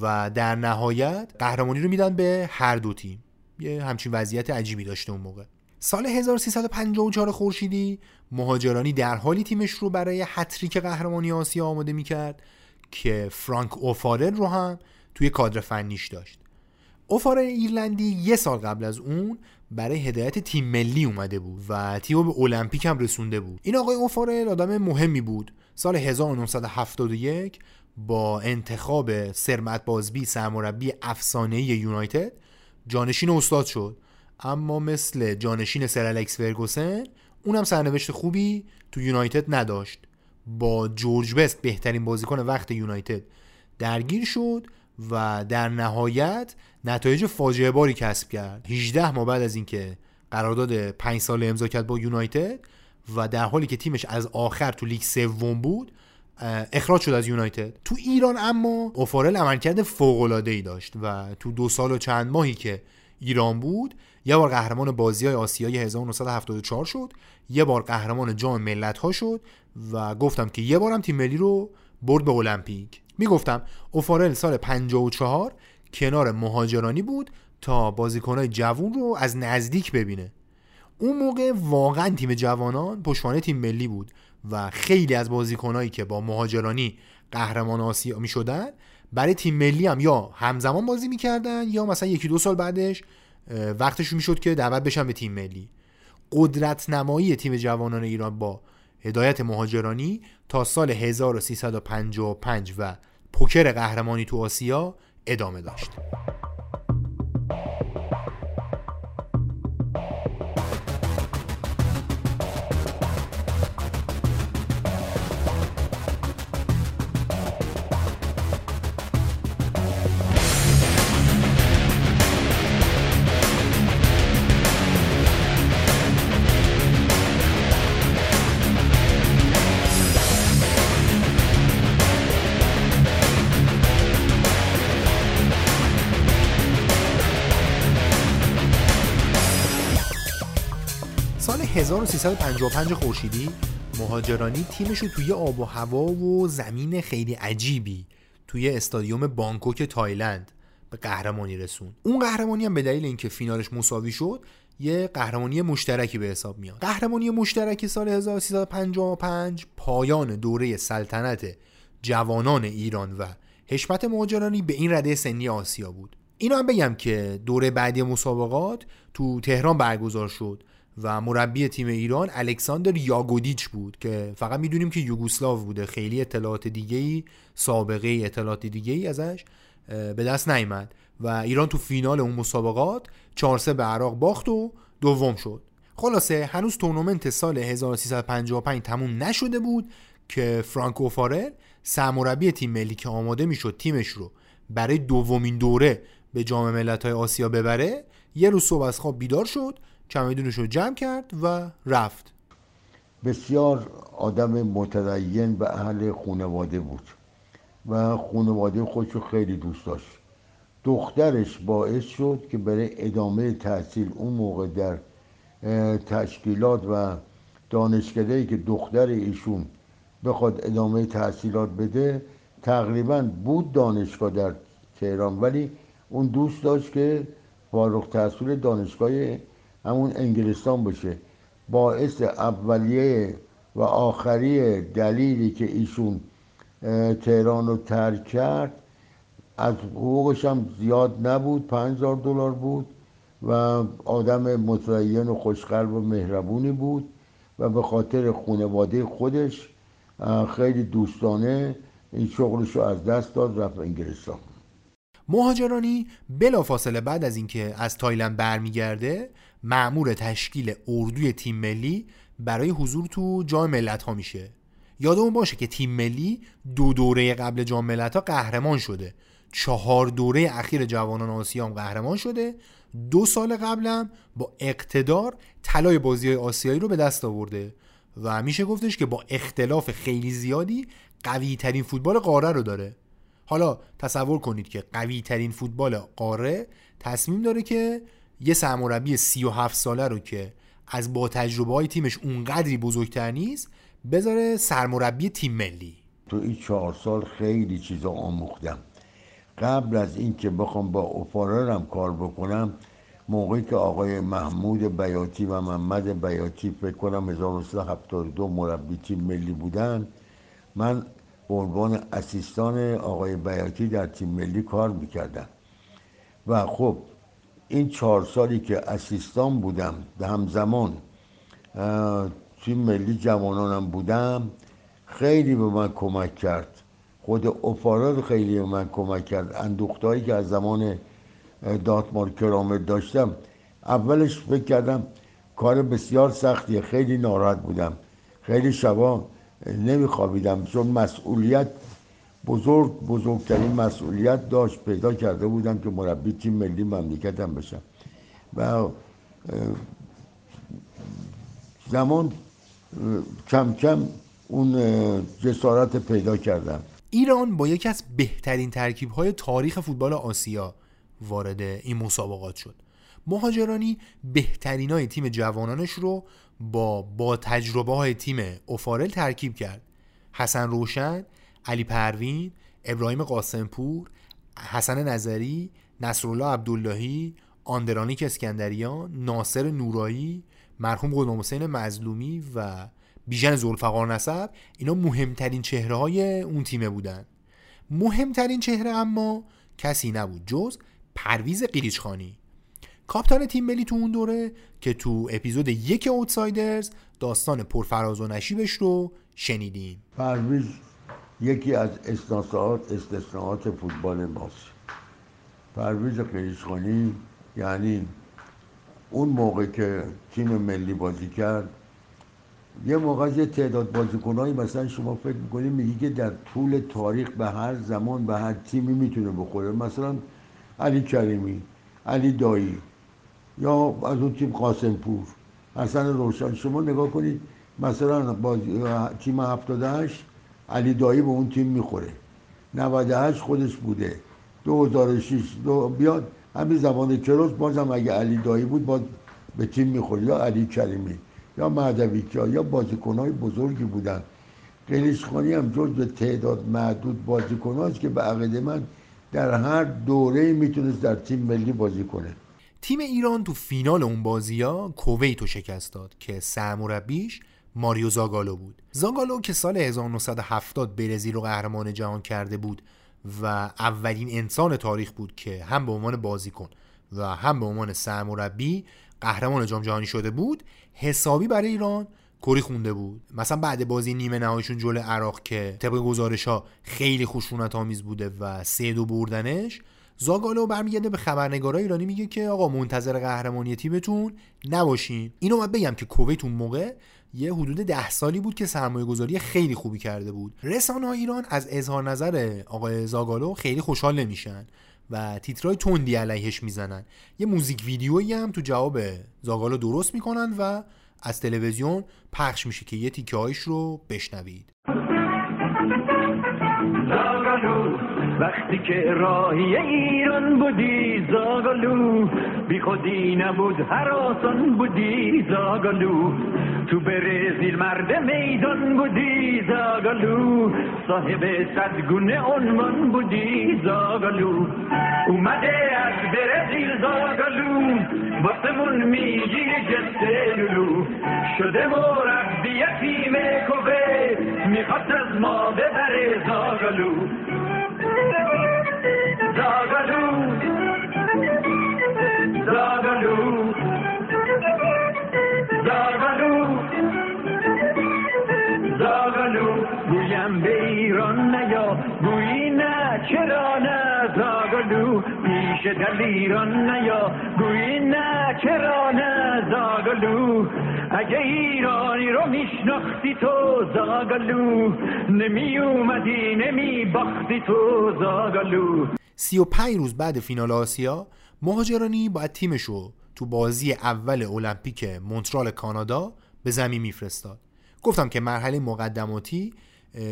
S1: و در نهایت قهرمانی رو میدن به هر دو تیم. یه همچین وضعیت عجیبی داشته اون موقع. سال 1354 خورشیدی مهاجرانی در حالی تیمش رو برای هتریک قهرمانی آسیا آماده می‌کرد که فرانک اوفارل رو هم توی کادر فنیش داشت. اوفارل ایرلندی یه سال قبل از اون برای هدایت تیم ملی اومده بود و تیم به المپیک هم رسونده بود. این آقای اوفارل آدم مهمی بود. سال 1971 با انتخاب سرمت بازبی سرمربی افسانه یونایتد جانشین استاد شد. اما مثل جانشین سر الکس فرگوسن اونم سرنوشت خوبی تو یونایتد نداشت. با جورج بست بهترین بازیکن وقت یونایتد درگیر شد و در نهایت نتایج فاجعه باری کسب کرد. 18 ماه بعد از اینکه قرارداد 5 ساله امضا کرد با یونایتد و در حالی که تیمش از آخر تو لیگ سوم بود اخراج شد از یونایتد. تو ایران اما اوفارل عملکرد فوق العاده داشت و تو دو سال و چند ماهی که ایران بود یه بار قهرمان بازی های آسیایی 1974 شد یه بار قهرمان جام ملت ها شد و گفتم که یه بارم تیم ملی رو برد به المپیک. می‌گفتم اوفارل سال 54 کنار مهاجرانی بود تا بازیکنهای جوون رو از نزدیک ببینه. اون موقع واقعا تیم جوانان پشوانه تیم ملی بود و خیلی از بازیکنهایی که با مهاجرانی قهرمان آسیا می شدن برای تیم ملی هم یا همزمان بازی می‌کردن یا مثلا یکی دو سال بعدش وقتش می‌شد که دعوت بشن به تیم ملی. قدرت نمایی تیم جوانان ایران با هدایت مهاجرانی تا سال 1355 و پوکر قهرمانی تو آسیا ادامه داشت. 1355 خورشیدی. مهاجرانی تیمش رو توی آب و هوا و زمین خیلی عجیبی توی استادیوم بانکوک تایلند به قهرمانی رسون اون قهرمانی هم به دلیل اینکه فینالش مساوی شد یه قهرمانی مشترکی به حساب میاد. قهرمانی مشترک سال 1355 پایان دوره سلطنت جوانان ایران و حشمت مهاجرانی به این رده سنی آسیا بود. اینو هم بگم که دوره بعدی مسابقات تو تهران برگزار شد. و مربی تیم ایران الکساندر یاگودیچ بود که فقط می‌دونیم که یوگوسلاو بوده. خیلی اطلاعات دیگه ای سابقه اطلاعات دیگه ای ازش به دست نیامد و ایران تو فینال اون مسابقات 4 به عراق باخت و دوم شد. خلاصه هنوز تورنمنت سال 1355 تموم نشده بود که فرانکو فارل سرمربی تیم ملی که آماده می‌شد تیمش رو برای دومین دوره به جام ملت‌های آسیا ببره یه روز صبح از خواب بیدار شد چمدونش رو جمع کرد و رفت.
S2: بسیار آدم متدین به اهل خانواده بود و خانواده خودش رو خیلی دوست داشت. دخترش باعث شد که برای ادامه تحصیل اون موقع در تشکیلات و دانشکده که دختر ایشون بخواد ادامه تحصیلات بده تقریبا بود دانشگاه در تهران. ولی اون دوست داشت که فارغ تحصیل دانشگاه همون انگلستان باشه باعث اولیه و آخری دلیلی که ایشون تهران رو ترک کرد از حقوقش هم زیاد نبود هزار دلار بود و آدم متدین و خوشقلب و مهربونی بود و به خاطر خانواده خودش خیلی دوستانه این شغلش رو از دست داد رفت انگلستان.
S1: مهاجرانی بلافاصله بعد از اینکه از تایلند برمیگرده معمور تشکیل اردوی تیم ملی برای حضور تو جام ملت ها میشه. یادمون باشه که تیم ملی دو دوره قبل جام ملت ها قهرمان شده. چهار دوره اخیر جوانان آسیا هم قهرمان شده. دو سال قبلم با اقتدار طلای بازی آسیایی رو به دست آورده و میشه گفتش که با اختلاف خیلی زیادی قوی ترین فوتبال قاره رو داره. حالا تصور کنید که قوی ترین فوتبال قاره تصمیم داره که یه سرمربی 37 ساله رو که از با تجربه های تیمش اونقدری بزرگتر نیست بذاره سرمربی تیم ملی.
S2: تو این چهار سال خیلی چیزا آموختم. قبل از اینکه بخوام با اوفاررم کار بکنم موقعی که آقای محمود بیاتی و محمد بیاتی فکر کنم 1972 مربی تیم ملی بودن من به عنوان اسیستان آقای بیاتی در تیم ملی کار می‌کردم. و خب این چهار سالی که اسیستان بودم همزمان تیم ملی جوانانم بودم خیلی به من کمک کرد. خود اوفارا خیلی به من کمک کرد. اندوختهایی که از زمان داتمار کرامت داشتم اولش فکر کردم کار بسیار سختیه. خیلی ناراحت بودم. خیلی شبا نمیخوابیدم. چون مسئولیت بزرگ بزرگترین مسئولیت داشت. پیدا کرده بودم که مربی تیم ملی مملکتم بشم. و زمان کم کم اون جسارت پیدا کردم.
S1: ایران با یکی از بهترین ترکیب های تاریخ فوتبال آسیا وارد این مسابقات شد. مهاجرانی بهترین های تیم جوانانش رو با با تجربه های تیم اوفارل ترکیب کرد. حسن روشن علی پروین ابراهیم قاسمپور حسن نظری نصرالله عبداللهی آندرانیک اسکندریان ناصر نورایی مرحوم غلام حسین مظلومی و بیژن زلفقار نسب. اینا مهمترین چهره های اون تیمه بودن. مهمترین چهره اما کسی نبود جز پرویز قلیچخانی کاپتان تیم ملی تو اون دوره که تو اپیزود یک اوتسایدرز داستان پرفراز و نشیبش رو شنیدیم.
S2: پرویز یکی از استثناءات استثناءات فوتبال ماست. پرویز قلیچخانی یعنی اون موقع که تیم ملی بازی کرد یه موقع یه تعداد بازیکنایی مثلا شما فکر می‌کنید میگی که در طول تاریخ به هر زمان به هر تیمی می‌تونه بخوره. مثلا علی کریمی علی دایی یا از اون تیم قاسم پور حسن روشن شما نگاه کنید مثلا با تیم 78 علی دایی به اون تیم می‌خوره. 98 خودش بوده. 2006 دو بیاد همین زمان کروس بازم اگه علی دایی بود باز به تیم می‌خوره. یا علی کریمی یا مهدوی یا بازیکنهای بزرگی بودن. قلیشخانی هم جز به تعداد معدود بازیکناست که به عقیده من در هر دوره می‌تونست در تیم ملی بازی کنه.
S1: تیم ایران تو فینال اون بازی ها کویت رو شکست داد که سرمربیش ماریو زاگالو بود. زاگالو که سال 1970 برزیل رو قهرمان جهان کرده بود و اولین انسان تاریخ بود که هم به عنوان بازیکن و هم به عنوان سرمربی قهرمان جام جهانی شده بود حسابی برای ایران کری خونده بود. مثلا بعد بازی نیمه نهاییشون جلو عراق که طبق گزارش ها خیلی خشونت آمیز بوده و سه دو بردنش زاگالو برمیگرده به خبرنگارای ایرانی میگه که آقا منتظر قهرمانی تیمتون نباشین. اینو من بگم که کویت اون موقع یه حدود ده سالی بود که سرمایه گذاری خیلی خوبی کرده بود. رسانه ایران از اظهار نظر آقای زاگالو خیلی خوشحال نمیشن و تیترای تندی علیهش می‌زنن. یه موزیک ویدیویی هم تو جواب زاگالو درست می‌کنن و از تلویزیون پخش میشه که یه تیکه رو بشنوید.
S3: وقتی که راهی ایران بودی زاگالو بی خودی نبود حراسان بودی زاگالو تو برزیل مرد میدان بودی زاگالو صاحب صدگونه عنوان بودی زاگالو اومده از برزیل زاگالو واسمون میگی جسته شده مربی تیم کوه می‌خواست از ما ببره زاگالو گویم به ایران نیا گویی نه چرا نه دل ایران نیا گویی نه چرا نه زاگالو اگه ایرانی رو میشناختی تو زاگالو نمی اومدی نمی باختی تو زاگالو
S1: سی و پنج روز بعد فینال آسیا مهاجرانی باید تیمشو تو بازی اول المپیک مونترال کانادا به زمین میفرستاد. گفتم که مرحله مقدماتی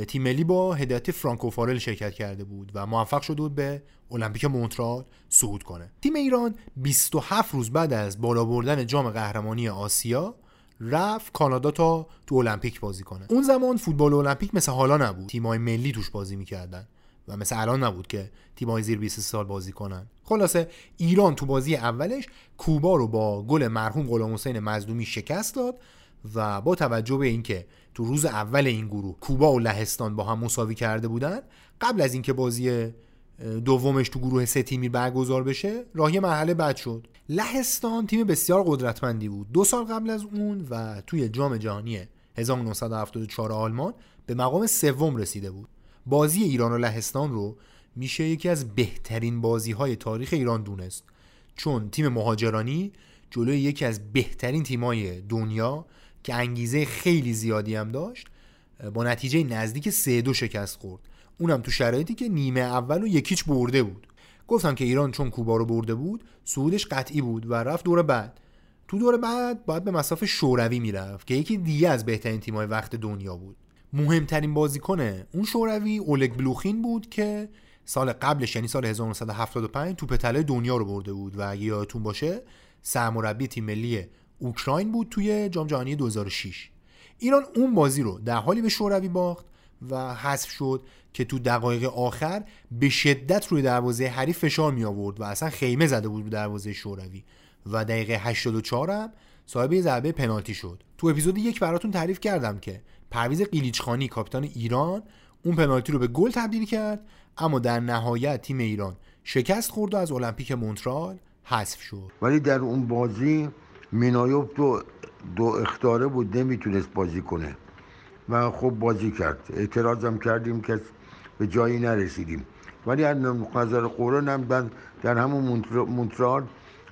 S1: تیم ملی با هدایت فرانکو فارل شرکت کرده بود و موفق شده بود به المپیک مونترال صعود کنه. تیم ایران 27 روز بعد از بالا بردن جام قهرمانی آسیا رفت کانادا تا تو المپیک بازی کنه. اون زمان فوتبال المپیک مثل حالا نبود. تیمای ملی توش بازی می‌کردن. و مثل الان نبود که تیمای زیر 20 سال بازی کنن. خلاصه ایران تو بازی اولش کوبا رو با گل مرحوم غلام حسین مظلومی شکست داد و با توجه به اینکه تو روز اول این گروه کوبا و لهستان با هم مساوی کرده بودن قبل از اینکه بازی دومش تو گروه سه تیمی برگزار بشه راهی مرحله بعد شد. لهستان تیم بسیار قدرتمندی بود. دو سال قبل از اون و توی جام جهانی 1974 آلمان به مقام سوم رسیده بود. بازی ایران و لهستان رو میشه یکی از بهترین بازی های تاریخ ایران دونست. چون تیم مهاجرانی جلوی یکی از بهترین تیمای دنیا که انگیزه خیلی زیادی هم داشت با نتیجه نزدیک سه دو شکست خورد. اونم تو شرایطی که نیمه اول و یکیچ برده بود. گفتم که ایران چون کوبا رو برده بود صعودش قطعی بود و رفت دور بعد. تو دور بعد باید به مسافه شوروی می‌رفت که یکی دیگه از بهترین تیمای وقت دنیا بود. مهمترین بازیکن اون شوروی اولگ بلوخین بود که سال قبلش یعنی سال 1975 توپ طلای دنیا رو برده بود و اگه یادتون باشه سرمربی تیم ملی اوکراین بود توی جام جهانی 2006 ایران اون بازی رو در حالی به شوروی باخت و حذف شد که تو دقایق آخر به شدت روی دروازه حریف فشار می آورد و اصلا خیمه زده بود رو دروازه شوروی و دقیقه 84 هم صاحب ضربه پنالتی شد. تو اپیزود یک براتون تعریف کردم که پرویز قیلیچخانی کاپیتان ایران اون پنالتی رو به گل تبدیل کرد اما در نهایت تیم ایران شکست خورد و از المپیک مونترال حذف شد.
S2: ولی در اون بازی مینایوب دو, دو اختاره بود نمی‌تونست بازی کنه. و خب بازی کرد. اعتراضم کردیم که به جایی نرسیدیم. ولی از نظر قرآن هم در همون مونترال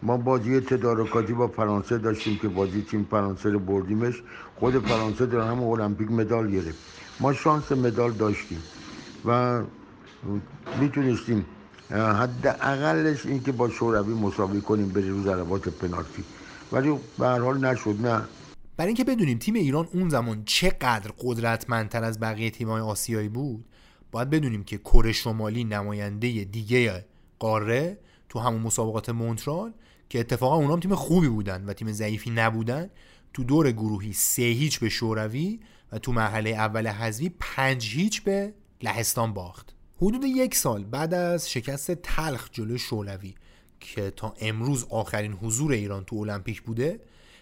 S2: ما بازی تدارکاتی با فرانسه داشتیم که بازی تیم فرانسه رو بردیمش. خود فرانسه در همون المپیک مدال گرفت. ما شانس مدال داشتیم و می‌تونستیم حد اقلش این که با شوروی مساوی کنیم بری رو ضربات پنالتی. ولی به هر حال نشد نه.
S1: برای اینکه بدونیم تیم ایران اون زمان چقدر قدرتمندتر از بقیه تیم‌های آسیایی بود باید بدونیم که کره شمالی نماینده دیگه قاره تو همون مسابقات مونترال که اتفاقا اونام تیم خوبی بودن و تیم ضعیفی نبودن. تو دور گروهی سه هیچ به شوروی و تو مرحله اول حذفی پنج هیچ به لهستان باخت. حدود یک سال بعد از شکست تلخ جلو شوروی که تا امروز آخرین حضور ایران تو المپیک بوده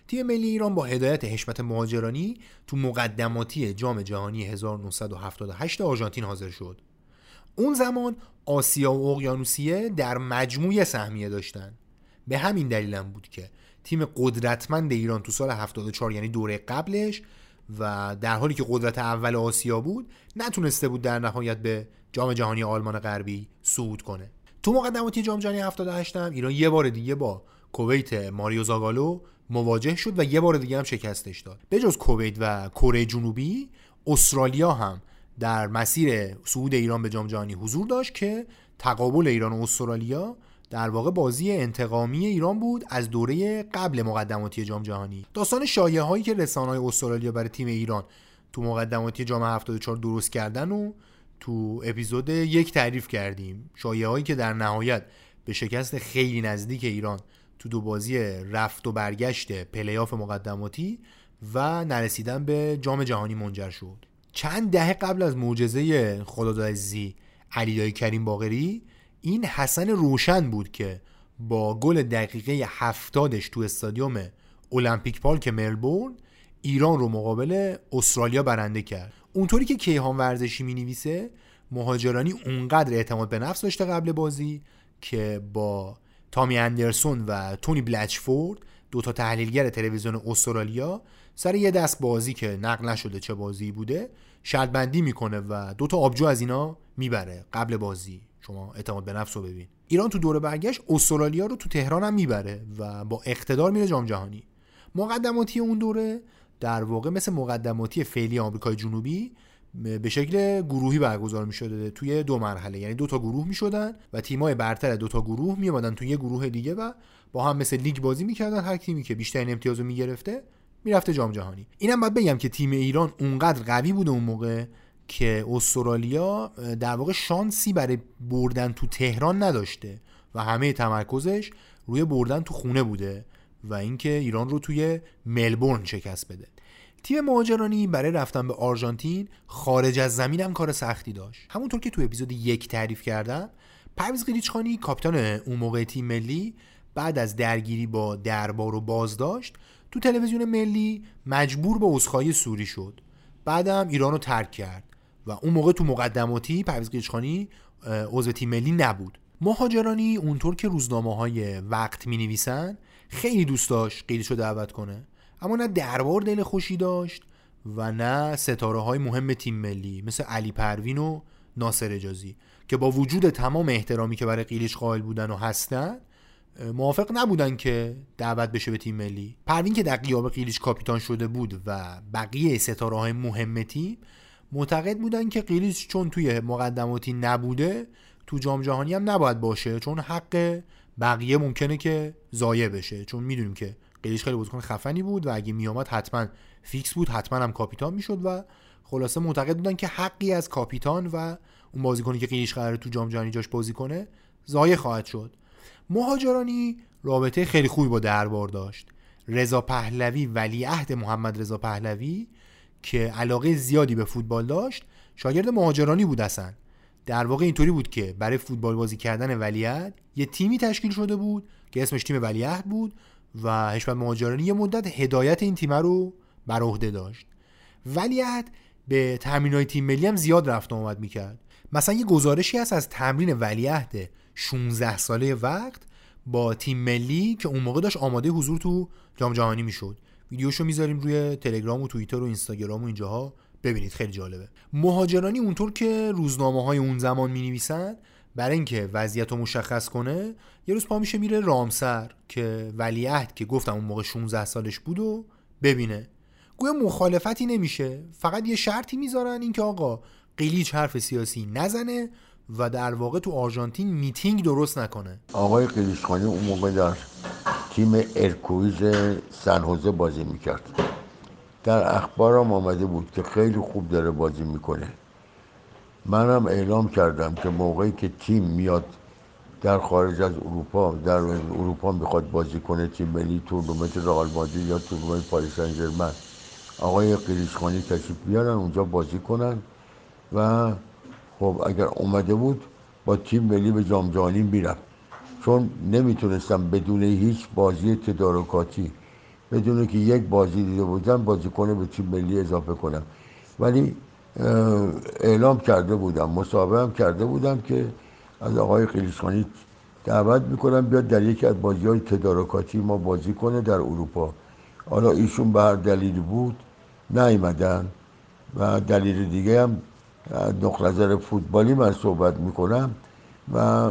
S1: تیم ملی ایران با هدایت حشمت مهاجرانی تو مقدماتی جام جهانی 1978 آرژانتین حاضر شد. اون زمان آسیا و اقیانوسیه در مجموعه سهمیه داشتن. به همین دلیلم بود که تیم قدرتمند ایران تو سال 74 یعنی دوره قبلش و در حالی که قدرت اول آسیا بود نتونسته بود در نهایت به جام جهانی آلمان غربی صعود کنه. تو مقدماتی جام جهانی 78 هم ایران یه بار دیگه با کویت ماریو زاگالو مواجه شد و یه بار دیگه هم شکستش داد. به جز کویت و کره جنوبی استرالیا هم در مسیر صعود ایران به جام جهانی حضور داشت که تقابل ایران و استرالیا در واقع بازی انتقامی ایران بود از دوره قبل مقدماتی جام جهانی. داستان شایعه هایی که رسانه‌های استرالیا برای تیم ایران تو مقدماتی جام 74 درست کردن و تو اپیزود یک تعریف کردیم. شایعه هایی که در نهایت به شکست خیلی نزدیک ایران تو دو بازی رفت و برگشت پلیاف مقدماتی و نرسیدن به جام جهانی منجر شد. چند دهه قبل از معجزه خدادادزی علی کریم باقری این حسن روشن بود که با گل دقیقه هفتادش تو استادیوم المپیک پارک ملبورن ایران رو مقابل استرالیا برنده کرد. اونطوری که کیهان ورزشی می نویسه مهاجرانی اونقدر اعتماد به نفس داشته قبل بازی که با تامی اندرسون و تونی بلچفورد دو تا تحلیلگر تلویزیون استرالیا سر یه دست بازی که نقل نشده چه بازی بوده شرط بندی می‌کنه و دو تا آبجو از اینا می‌بره قبل بازی. شما اعتماد به نفس رو ببین. ایران تو دوره برگشت استرالیا رو تو تهران هم می‌بره و با اقتدار میره جام جهانی. مقدماتی اون دوره در واقع مثل مقدماتی فعلی آمریکای جنوبی به شکل گروهی برگزار می شده توی دو مرحله. یعنی دو تا گروه می شدن و تیمای برتر دو تا گروه می اومدن توی یه گروه دیگه و با هم مثل لیگ بازی می‌کردن. هر تیمی که بیشترین امتیاز رو می‌گرفته می‌رفته جام جهانی. اینم باید بگم که تیم ایران اونقدر قوی بوده اون موقع که استرالیا در واقع شانسی برای بردن تو تهران نداشته و همه تمرکزش روی بردن تو خونه بوده و اینکه ایران رو توی ملبورن شکست بده. تیم مهاجرانی برای رفتن به آرژانتین خارج از زمین هم کار سختی داشت. همونطور که تو اپیزود یک تعریف کردم پرویز قلیچخانی کاپیتان اون موقع تیم ملی بعد از درگیری با دربار و بازداشت تو تلویزیون ملی مجبور به عذرخواهی سوری شد. بعدم ایران رو ترک کرد. و اون موقع تو مقدماتی پرویز قیچخانی عضو تیم ملی نبود. مهاجرانی اونطور که روزنامه های وقت می نویسن خیلی دوست داشت قیلیش رو دعوت کنه. اما نه دربار دل خوشی داشت و نه ستاره های مهم تیم ملی مثل علی پروین و ناصر اجازی که با وجود تمام احترامی که برای قیلیش قائل بودن و هستن موافق نبودن که دعوت بشه به تیم ملی. پروین که در قیاب قیلیش کاپیتان شده بود و بقیه ستاره های مهم تیم معتقد بودن که قیلیش چون توی مقدماتی نبوده تو جام جهانی هم نباید باشه چون حق بقیه ممکنه که ضایع بشه. چون می‌دونیم که قیلیش خیلی بازیکن خفنی بود و اگه میامد حتما فیکس بود حتما هم کاپیتان می‌شد و خلاصه معتقد بودن که حقی از کاپیتان و اون بازیکنی که قیلیش قراره تو جام جهانی جاش بازی کنه ضایع خواهد شد. مهاجرانی رابطه خیلی خوبی با دربار داشت. رضا پهلوی ولیعهد محمد رضا پهلوی که علاقه زیادی به فوتبال داشت شاگرد مهاجرانی بود اصلا. در واقع اینطوری بود که برای فوتبال بازی کردن ولیعهد یه تیمی تشکیل شده بود که اسمش تیم ولیعهد بود و حشمت مهاجرانی یه مدت هدایت این تیم رو بر عهده داشت. ولیعهد به تمرینای تیم ملی هم زیاد رفت آمد می‌کرد. مثلا یه گزارشی هست از تمرین ولیعهد 16 ساله وقت با تیم ملی که اون موقع داشت آماده حضور تو جام جهانی می‌شد. ویدیوشو می‌ذاریم روی تلگرام و توییتر و اینستاگرام و اینجاها. ببینید خیلی جالبه. مهاجرانی اونطور که روزنامه های اون زمان می نویسن برای اینکه وضعیت رو مشخص کنه یه روز پا میشه میره رامسر که ولیعهد که گفتم اون موقع 16 سالش بود و ببینه. گویا مخالفتی نمیشه. فقط یه شرطی می‌ذارن اینکه آقا قیلیچ حرف سیاسی نزنه و در واقع تو آرژانتین میتینگ درست نکنه.
S2: آقای قلیشخانی اون موقع در تیم Earthquakes سن‌حوزه بازی می‌کرد. در اخبارم آمده بود که خیلی خوب داره بازی می‌کنه. منم اعلام کردم که موقعی که تیم میاد در خارج از اروپا در اروپا می‌خواد بازی کنه تیم ملی تورنمنت رئال مادرید یا تورنمنت پاریس سن آقای قلیشخانی تشریف بیارن اونجا بازی کنن. و خب اگر اومده بود با تیم ملی به جام جهانی می‌رفت. چون نمی‌تونستم بدون هیچ بازی تدارکاتی بدون که یک بازی دیده بودم بازیکن به تیم ملی اضافه کنم. ولی اعلام کرده بودم مصاحبه هم کرده بودم که از آقای خلیشخانی دعوت می‌کنم بیاد در یکی از بازی های تدارکاتی ما بازی کنه در اروپا. حالا ایشون به هر دلیلی بود نیمدن و دلیل دیگه هم نقطه نظر فوتبالی من صحبت می‌کنم و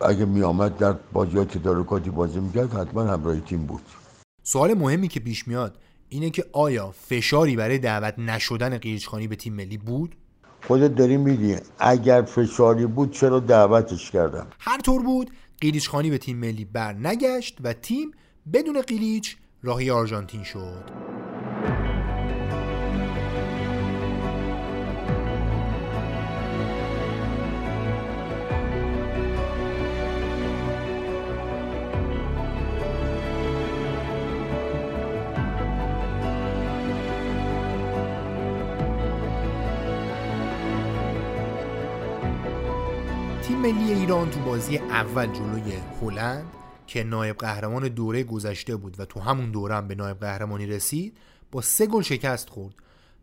S2: اگه می آمد در بازی های تدارکاتی بازی می‌کرد حتما همراه تیم بود.
S1: سوال مهمی که پیش میاد اینه که آیا فشاری برای دعوت نشدن قیرچخانی به تیم ملی بود؟
S2: خودت داری میگی اگر فشاری بود چرا دعوتش کردم؟
S1: هر طور بود قیلیچخانی به تیم ملی بر نگشت و تیم بدون قیلیچ راهی آرژانتین شد. ملی ایران تو بازی اول جلوی هلند که نایب قهرمان دوره گذشته بود و تو همون دوره هم به نایب قهرمانی رسید با سه گل شکست خورد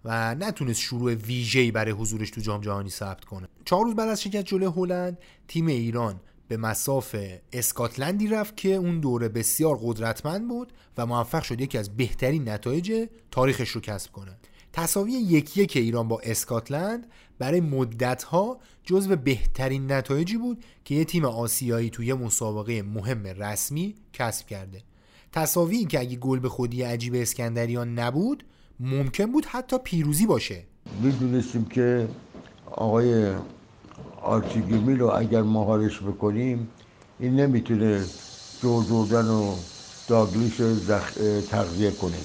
S1: و نتونست شروع ویژه‌ای برای حضورش تو جام جهانی ثبت کنه. چهار روز بعد از شکست جلوی هلند تیم ایران به مساف اسکاتلندی رفت که اون دوره بسیار قدرتمند بود و موفق شد یکی از بهترین نتایج تاریخش رو کسب کنه. تصاوی یکی که ایران با اسکاتلند برای مدتها جزو بهترین نتایجی بود که یه تیم آسیایی توی مسابقه مهم رسمی کسب کرده. تصاوی که اگه گل به خودی عجیب اسکندریان نبود ممکن بود حتی پیروزی باشه.
S2: می‌دونستیم که آقای آرچیگیمی رو اگر مهارش بکنیم این نمی‌تونه جو جوردن و داگلیش زخ... تغذیه کنه.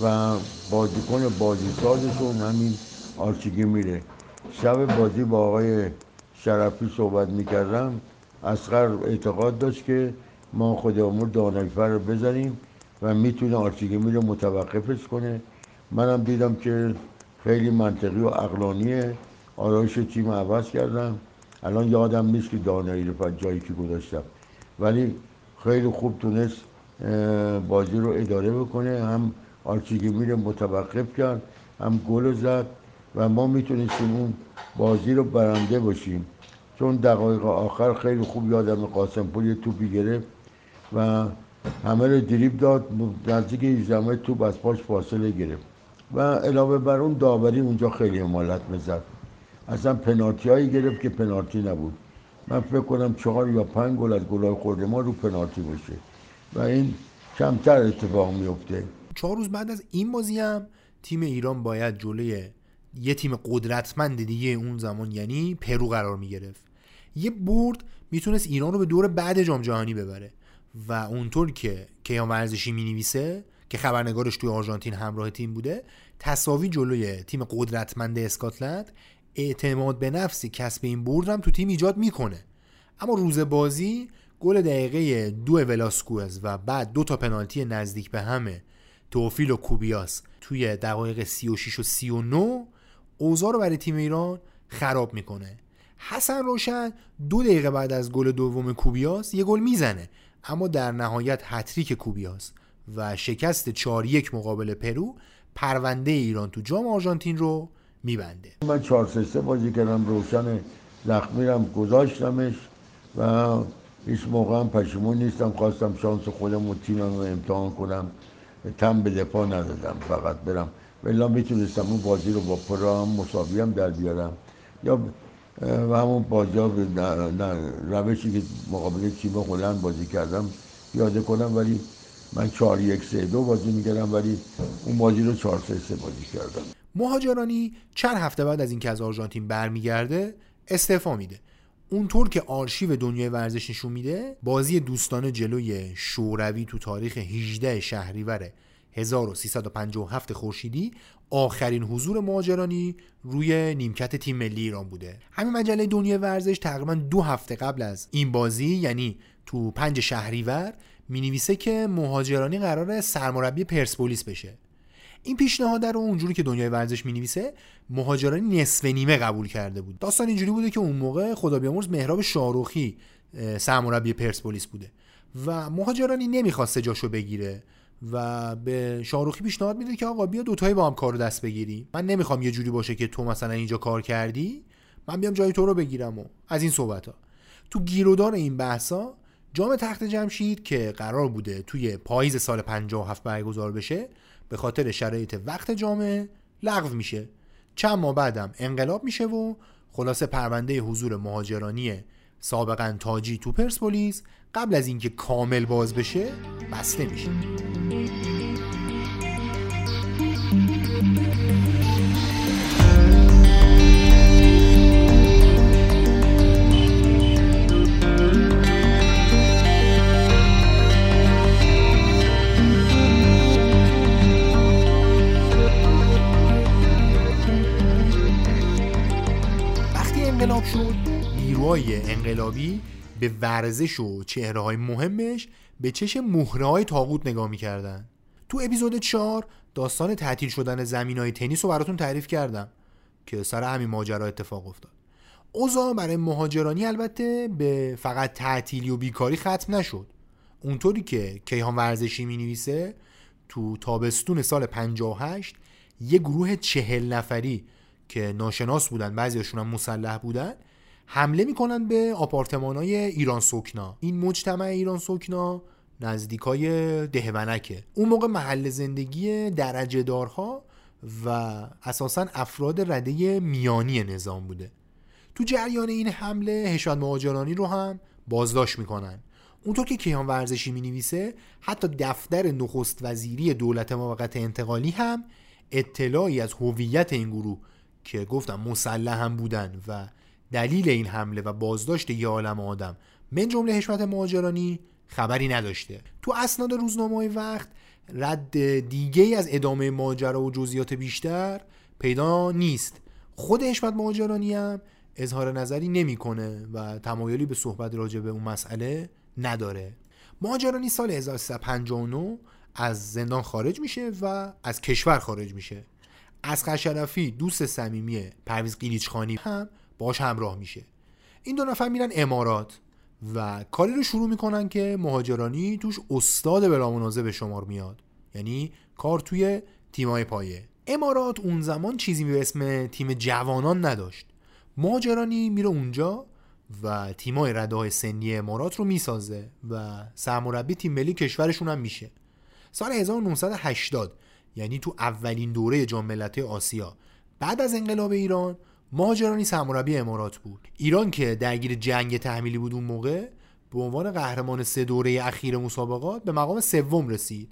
S2: و بازیکن بازی سازشون همین آرچیگی میره شب بازی با آقای شرفی صحبت می‌کردم. اسقر اعتقاد داشت که ما خود امور دانایفر رو بزنیم و می‌تونه آرچیگمی رو متوقفش کنه. منم دیدم که خیلی منطقی و عقلانیه. آرایش تیم عوض کردم. الان یادم نیست که دانایی رو جایی که گذاشتم. ولی خیلی خوب تونست بازی رو اداره بکنه. هم آرچیگمی رو متوقف کرد هم گل زد. و ما می‌تونستیم اون بازی رو برنده باشیم. چون دقایق آخر خیلی خوب یادم قاسم پول یه توپی گرفت و همه رو دریب داد نزدیک 18 توپ از پاش فاصله گرفت. و علاوه بر اون داوری اونجا خیلی امالت می‌زد. اصلا پنالتی هایی گرفت که پنالتی نبود. من فکر کنم چهار یا پنج گل از گلای خورده ما رو پنالتی باشه. و این کمتر اتفاق میفته
S1: چهار روز بعد از این بازی هم تیم ایران باید جلوی یه تیم قدرتمند دیگه اون زمان یعنی پرو قرار می گرفت یه برد می‌تونست ایران رو به دور بعد جام جهانی ببره و اونطور که کیان ورزشی می نویسه که خبرنگارش توی آرژانتین همراه تیم بوده تصاوی جلوی تیم قدرتمند اسکاتلند اعتماد به نفسی کسب این برد هم تو تیم ایجاد می‌کنه. اما روز بازی گل دقیقه دو ولاسکوز و بعد دو تا پنالتی نزدیک به همه توفیل و کوبیاس توی دقایق 36 و 39 اوضاع رو برای تیم ایران خراب می‌کنه. حسن روشن دو دقیقه بعد از گل دوم کوبیاس یه گل می‌زنه. اما در نهایت هت‌تریک کوبیاس و شکست 4 یک مقابل پرو پرونده ایران تو جام آرژانتین رو میبنده.
S2: من 4 3 بازی کردم روشن زخمی رم گذاشتمش و هیچ موقع هم پشیمون نیستم. خواستم شانس خودم و تیمم رو امتحان کنم. تم به دفاع ندادم فقط برم. ولی می‌تونستم اون بازی رو با پرا هم مساوی هم در بیارم. یا و همون بازی روشی که مقابل تیم هلند بازی کردم یاده کنم ولی من 4 یک 3 دو بازی می‌کردم ولی اون بازی رو 4 3 3 بازی کردم.
S1: مهاجرانی چند هفته بعد از اینکه از آرژانتین برمیگرده استعفا میده. اونطور که آرشیو دنیای ورزش نشون میده بازی دوستانه جلوی شوروی تو تاریخ 18 شهریور 1357 خورشیدی آخرین حضور مهاجرانی روی نیمکت تیم ملی ایران بوده. همین مجله دنیای ورزش تقریبا دو هفته قبل از این بازی یعنی تو پنج شهریور می نویسه که مهاجرانی قرار سرمربی پرسپولیس بشه. این پیشنهاد رو اونجوری که دنیای ورزش می نویسه مهاجرانی نصف نیمه قبول کرده بود. داستان اینجوری بوده که اون موقع خدا بیامرز مهراب شاروخی سرمربی پرسپولیس بوده و مهاجرانی نمی‌خواسته جاشو بگیره. و به شاروخی پیشنهاد میده که آقا بیا دوتایی با هم کار دست بگیریم من نمی‌خوام یه جوری باشه که تو مثلا اینجا کار کردی. من بیام جای تو رو بگیرم و از این صحبت ها تو گیرودار این بحثا جام تخت جمشید که قرار بوده توی پاییز سال 57 برگزار بشه به خاطر شرایط وقت جامعه لغو میشه. چند ماه بعدم انقلاب میشه و خلاصه پرونده حضور مهاجرانی سابقا تاجی تو پرسپولیس قبل از اینکه کامل باز بشه بسته میشه. وقتی انقلاب شد نیروهای انقلابی به ورزش و چهره های مهمش به چشم مهره های تاغوت نگاه می‌کردن. تو اپیزود 4 داستان تعطیل شدن زمین های تنیس رو براتون تعریف کردم که سر همین ماجرا اتفاق افتاد. اوضاع برای مهاجرانی البته به فقط تعطیلی و بیکاری ختم نشد. اونطوری که کیهان ورزشی می نویسه تو تابستون سال 58 یه گروه چهل نفری که ناشناس بودن بعضیشون هم مسلح بودن حمله می‌کنن به آپارتمان های ایران سوکنا. این مجتمع ایران سوکنا نزدیکای دهونکه. اون موقع محل زندگی درجه دارها و اساسا افراد رده میانی نظام بوده. تو جریان این حمله هشام مهاجرانی رو هم بازداشت می‌کنن. اونطور که کیهان ورزشی می نویسه حتی دفتر نخست وزیری دولت موقت انتقالی هم اطلاعی از هویت این گروه که گفتم مسلح هم بودن و دلیل این حمله و بازداشت یه عالم آدم من جمله حشمت مهاجرانی خبری نداشته. تو اسناد روزنامه وقت رد دیگه از ادامه ماجرا و جزئیات بیشتر پیدا نیست. خود حشمت مهاجرانی هم اظهار نظری نمی‌کنه و تمایلی به صحبت راجع به اون مسئله نداره. مهاجرانی سال 1359 از زندان خارج میشه و از کشور خارج میشه. از شرفی دوست صمیمی پرویز قیلیچخانی هم باش همراه میشه. این دو نفر میرن امارات و کاری رو شروع می‌کنن که مهاجرانی توش استاد بلا منازه به شمار میاد. یعنی کار توی تیمای پایه. امارات اون زمان چیزی به اسم تیم جوانان نداشت. مهاجرانی میره اونجا و تیمای رده سنی امارات رو می‌سازه و سرمربی تیم ملی کشورشون هم میشه. سال 1980 یعنی تو اولین دوره جام ملت‌های آسیا. بعد از انقلاب ایران مهاجرانی سرمربی امارات بود. ایران که درگیر جنگ تحمیلی بود اون موقع به عنوان قهرمان سه دوره اخیر مسابقات به مقام سوم رسید.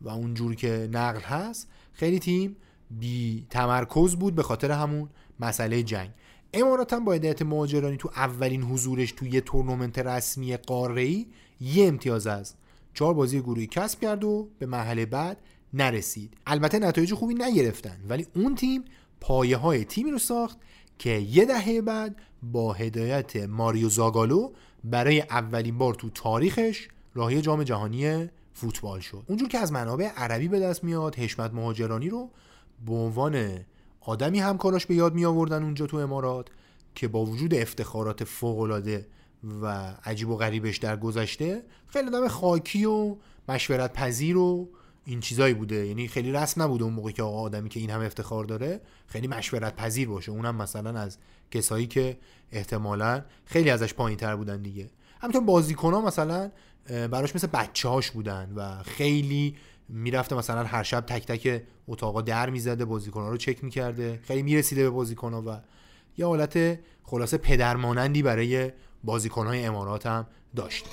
S1: و اونجور که نقل هست خیلی تیم بی تمرکز بود به خاطر همون مسئله جنگ. امارات هم با هدایت مهاجرانی تو اولین حضورش تو یه تورنمنت رسمی قاره‌ای یه امتیاز از چهار بازی گروهی کسب کرد و به مرحله بعد نرسید. البته نتایج خوبی نگرفتن ولی اون تیم پایه های تیمی رو ساخت که یه دهه بعد با هدایت ماریو زاگالو برای اولین بار تو تاریخش راهی جام جهانی فوتبال شد. اونجور که از منابع عربی به دست میاد حشمت مهاجرانی رو به عنوان آدمی همکاراش به یاد می آوردن اونجا تو امارات که با وجود افتخارات فوق‌العاده و عجیب و غریبش در گذشته خیلی آدم خاکی و مشورت پذیر و این چیزایی بوده. یعنی خیلی رسم نبوده اون موقع که آقا آدمی که این هم افتخار داره خیلی مشورت پذیر باشه. اونم مثلا از کسایی که احتمالا خیلی ازش پایین تر بودن دیگه. همینطور بازیکن ها مثلا براش مثل بچه هاش بودن و خیلی می‌رفته مثلا هر شب تک تک اتاقا در می‌زده بازیکن ها رو چک می‌کرده. خیلی می‌رسیده به بازیکن ها و یه حالت خلاصه پدرمانندی برای بازیکن های امارات هم داشت.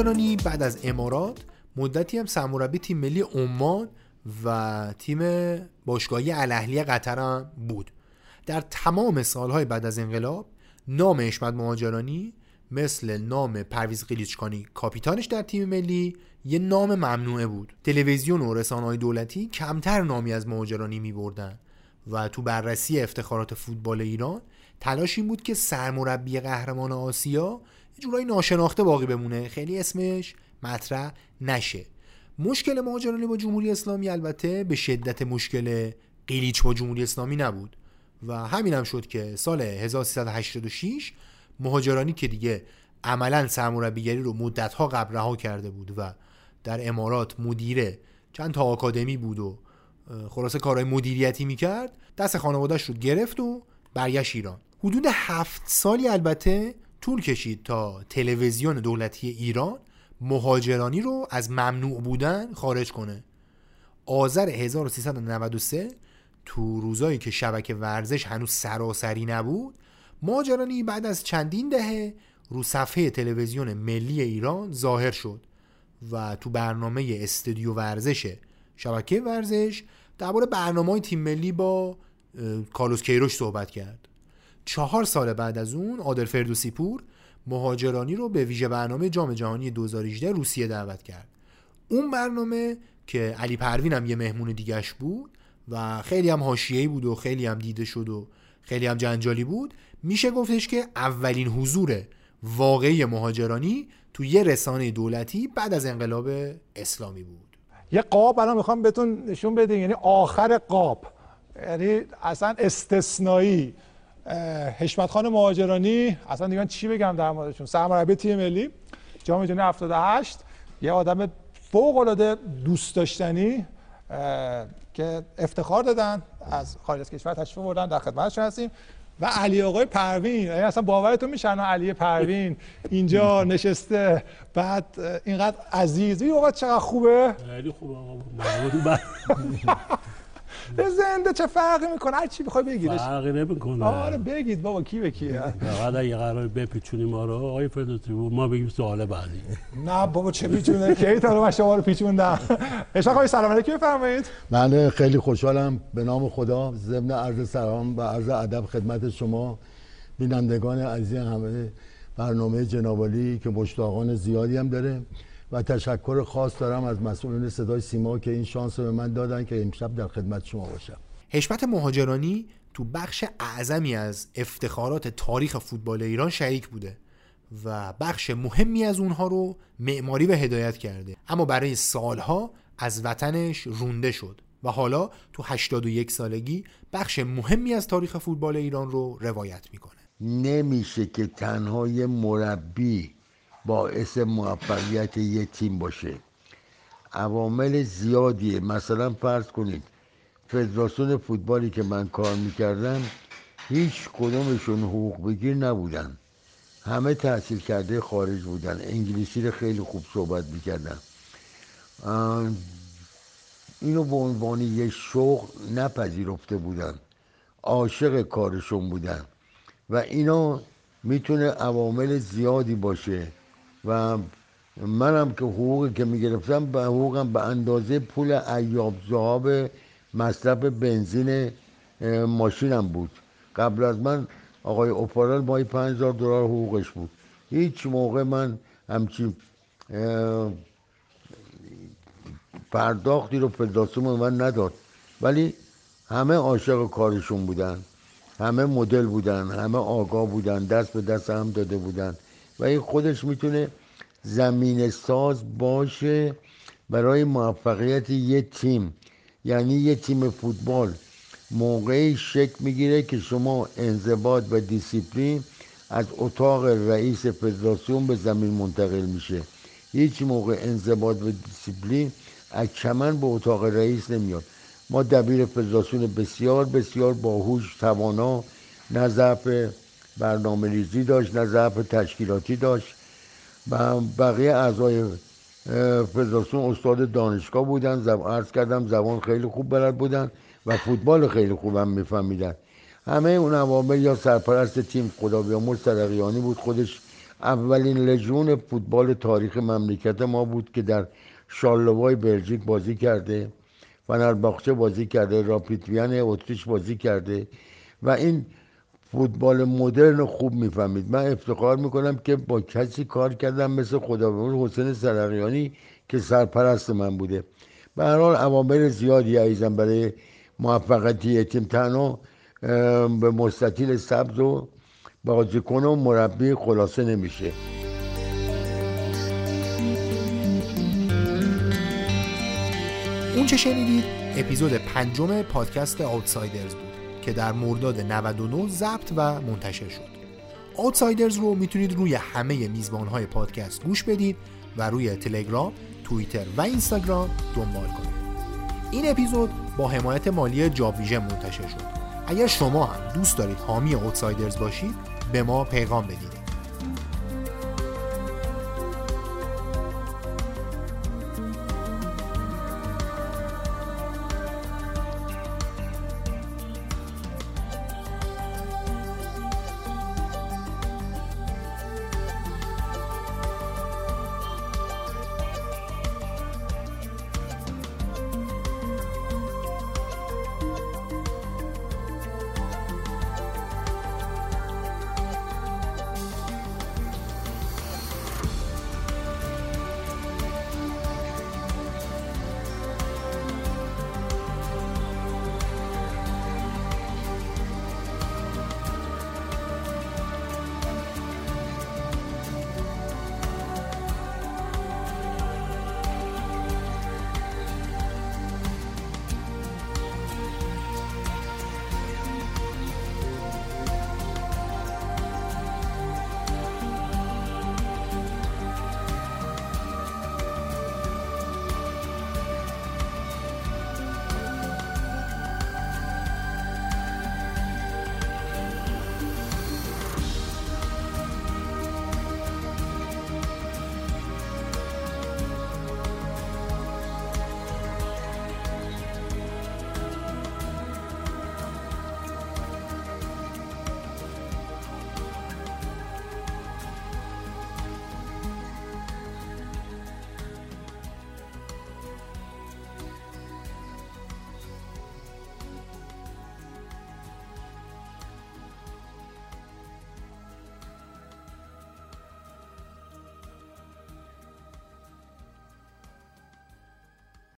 S1: مهاجرانی بعد از امارات مدتی هم سرمربی تیم ملی عمان و تیم باشگاهی الاهلی قطر بود. در تمام سالهای بعد از انقلاب نام حشمت مهاجرانی مثل نام پرویز قلیچکانی کاپیتانش در تیم ملی یه نام ممنوعه بود. تلویزیون و رسانه‌های دولتی کمتر نامی از مهاجرانی می بردن و تو بررسی افتخارات فوتبال ایران تلاش این بود که سرمربی قهرمان آسیا جورایی ناشناخته باقی بمونه. خیلی اسمش مطرح نشه. مشکل مهاجرانی با جمهوری اسلامی البته به شدت مشکل قیلیچ با جمهوری اسلامی نبود. و همین هم شد که سال 1386 مهاجرانی که دیگه عملا سرمربیگری رو مدتها قبل رها کرده بود و در امارات مدیره چند تا آکادمی بود و خلاصه کارهای مدیریتی می‌کرد دست خانوادهش رو گرفت و برگشت ایران. حدود هفت سالی البته طول کشید تا تلویزیون دولتی ایران مهاجرانی رو از ممنوع بودن خارج کنه. آذر 1393 تو روزایی که شبکه ورزش هنوز سراسری نبود مهاجرانی بعد از چندین دهه رو صفحه تلویزیون ملی ایران ظاهر شد و تو برنامه استودیو ورزش شبکه ورزش درباره برنامه تیم ملی با کارلوس کیروش صحبت کرد. چهار سال بعد از اون عادل فردوسی پور مهاجرانی رو به ویژه برنامه جام جهانی 2018 روسیه دعوت کرد. اون برنامه که علی پروین هم یه مهمون دیگش بود و خیلی هم حاشیه‌ای بود و خیلی هم دیده شد و خیلی هم جنجالی بود میشه گفتش که اولین حضور واقعی مهاجرانی تو یه رسانه دولتی بعد از انقلاب اسلامی بود.
S4: یه قاب الان می‌خوام بهتون نشون بده یعنی آخر قاب. یعنی اصلا استثنایی. حشمت خان مهاجرانی اصلا دیگه چی بگم در موردشون؟ سرمربی تیم ملی جام جهانی 78 یه آدم فوق العاده دوست داشتنی که افتخار دادن از خارج کشور تشریف بردن در خدمتشون هستیم. و علی آقای پروین یعنی اصلا باورتون میشه علی پروین اینجا نشسته بعد اینقدر عزیز. این چقدر خوبه؟
S5: خیلی خوبه آقا.
S4: زنده چه فرقی می‌کنه؟ هر چی بخوای بگیرش
S5: فرقی نمی‌کنه.
S4: آره بگید بابا کی به کیه؟
S5: فقط اگه قرار بپیچونی ما رو آقای فردوسی ما بگیم سوال بعدی.
S4: نه بابا چه پیچونه کی تا من شما رو پیچوندم؟ اشاق آقای سلام علیکم بفرمایید.
S6: من خیلی خوشحالم. به نام خدا ضمن عرض سلام و عرض ادب خدمت شما بینندگان عزیز همه برنامه جنابالی که مشتاقان زیادی هم داره. و تشکر خاص دارم از مسئولین صدای سیما که این شانس رو به من دادن که امشب در خدمت شما باشم.
S1: حشمت مهاجرانی تو بخش اعظمی از افتخارات تاریخ فوتبال ایران شریک بوده و بخش مهمی از اونها رو معماری و هدایت کرده. اما برای سالها از وطنش رونده شد و حالا تو 81 سالگی بخش مهمی از تاریخ فوتبال ایران رو روایت می‌کنه.
S2: نمیشه که تنها یه مربی باعث موفقیت یه تیم باشه. عوامل زیادیه. مثلا فرض کنید فدراسیون فوتبالی که من کار می‌کردم هیچ کدومشون حقوق بگیر نبودن. همه تحصیل کرده خارج بودن. انگلیسی رو خیلی خوب صحبت می‌کردن. اینو به عنوان یه شغل نپذیرفته بودن. عاشق کارشون بودن. و اینا می‌تونه عوامل زیادی باشه. و منم که حقوقی که می‌گرفتم به حقوقم به اندازه پول ایاب زهاب مصرف بنزین ماشینم بود. قبل از من آقای اوپارال مایی 5000 دلار حقوقش بود. هیچ موقع من همچی پرداختی رو فدراسیون من نداد. ولی همه عاشق کارشون بودن همه مدل بودن همه آگاه بودن دست به دست هم داده بودن. و این خودش می‌تونه زمین ساز باشه برای موفقیت یه تیم. یعنی یه تیم فوتبال موقعی شکل می‌گیره که شما انضباط و دیسیپلین از اتاق رئیس فدراسیون به زمین منتقل میشه. هیچ موقع انضباط و دیسیپلین از چمن به اتاق رئیس نمیاد. ما دبیر فدراسیون بسیار بسیار باهوش توانا ضعف برنامه ریزی داشت نه ضعف تشکیلاتی داشت. و بقیه اعضای فدراسیون استاد دانشگاه بودن. زب... عرض کردم زبان خیلی خوب بلد بودن و فوتبال خیلی خوبم میفهمیدن. همه اون عوامل یا سرپرست تیم خدا بیامرز سرقیانی بود. خودش اولین لژون فوتبال تاریخ مملکت ما بود که در شارلوای بلژیک بازی کرده فنرباخچه بازی کرده راپیتویان اتریش بازی کرده. و این فوتبال مدرن خوب می‌فهمید. من افتخار می‌کنم که با کسی کار کردم مثل خدا حسین سرقیانی که سرپرست من بوده. به هر حال عوامل زیادی عیزم برای موفقیت تیم تنها به مستطیل سبز و بازیکن و مربی خلاصه نمیشه.
S1: اون چه شنیدید؟ اپیزود پنجم پادکست آوتسایدرز بود. که در مرداد 99 ضبط و منتشر شد آوتسایدرز رو می‌تونید روی همه میزبان های پادکست گوش بدید و روی تلگرام، توییتر و اینستاگرام دنبال کنید. این اپیزود با حمایت مالی جاب منتشر شد. اگر شما هم دوست دارید حامی آوتسایدرز باشید به ما پیغام بدید.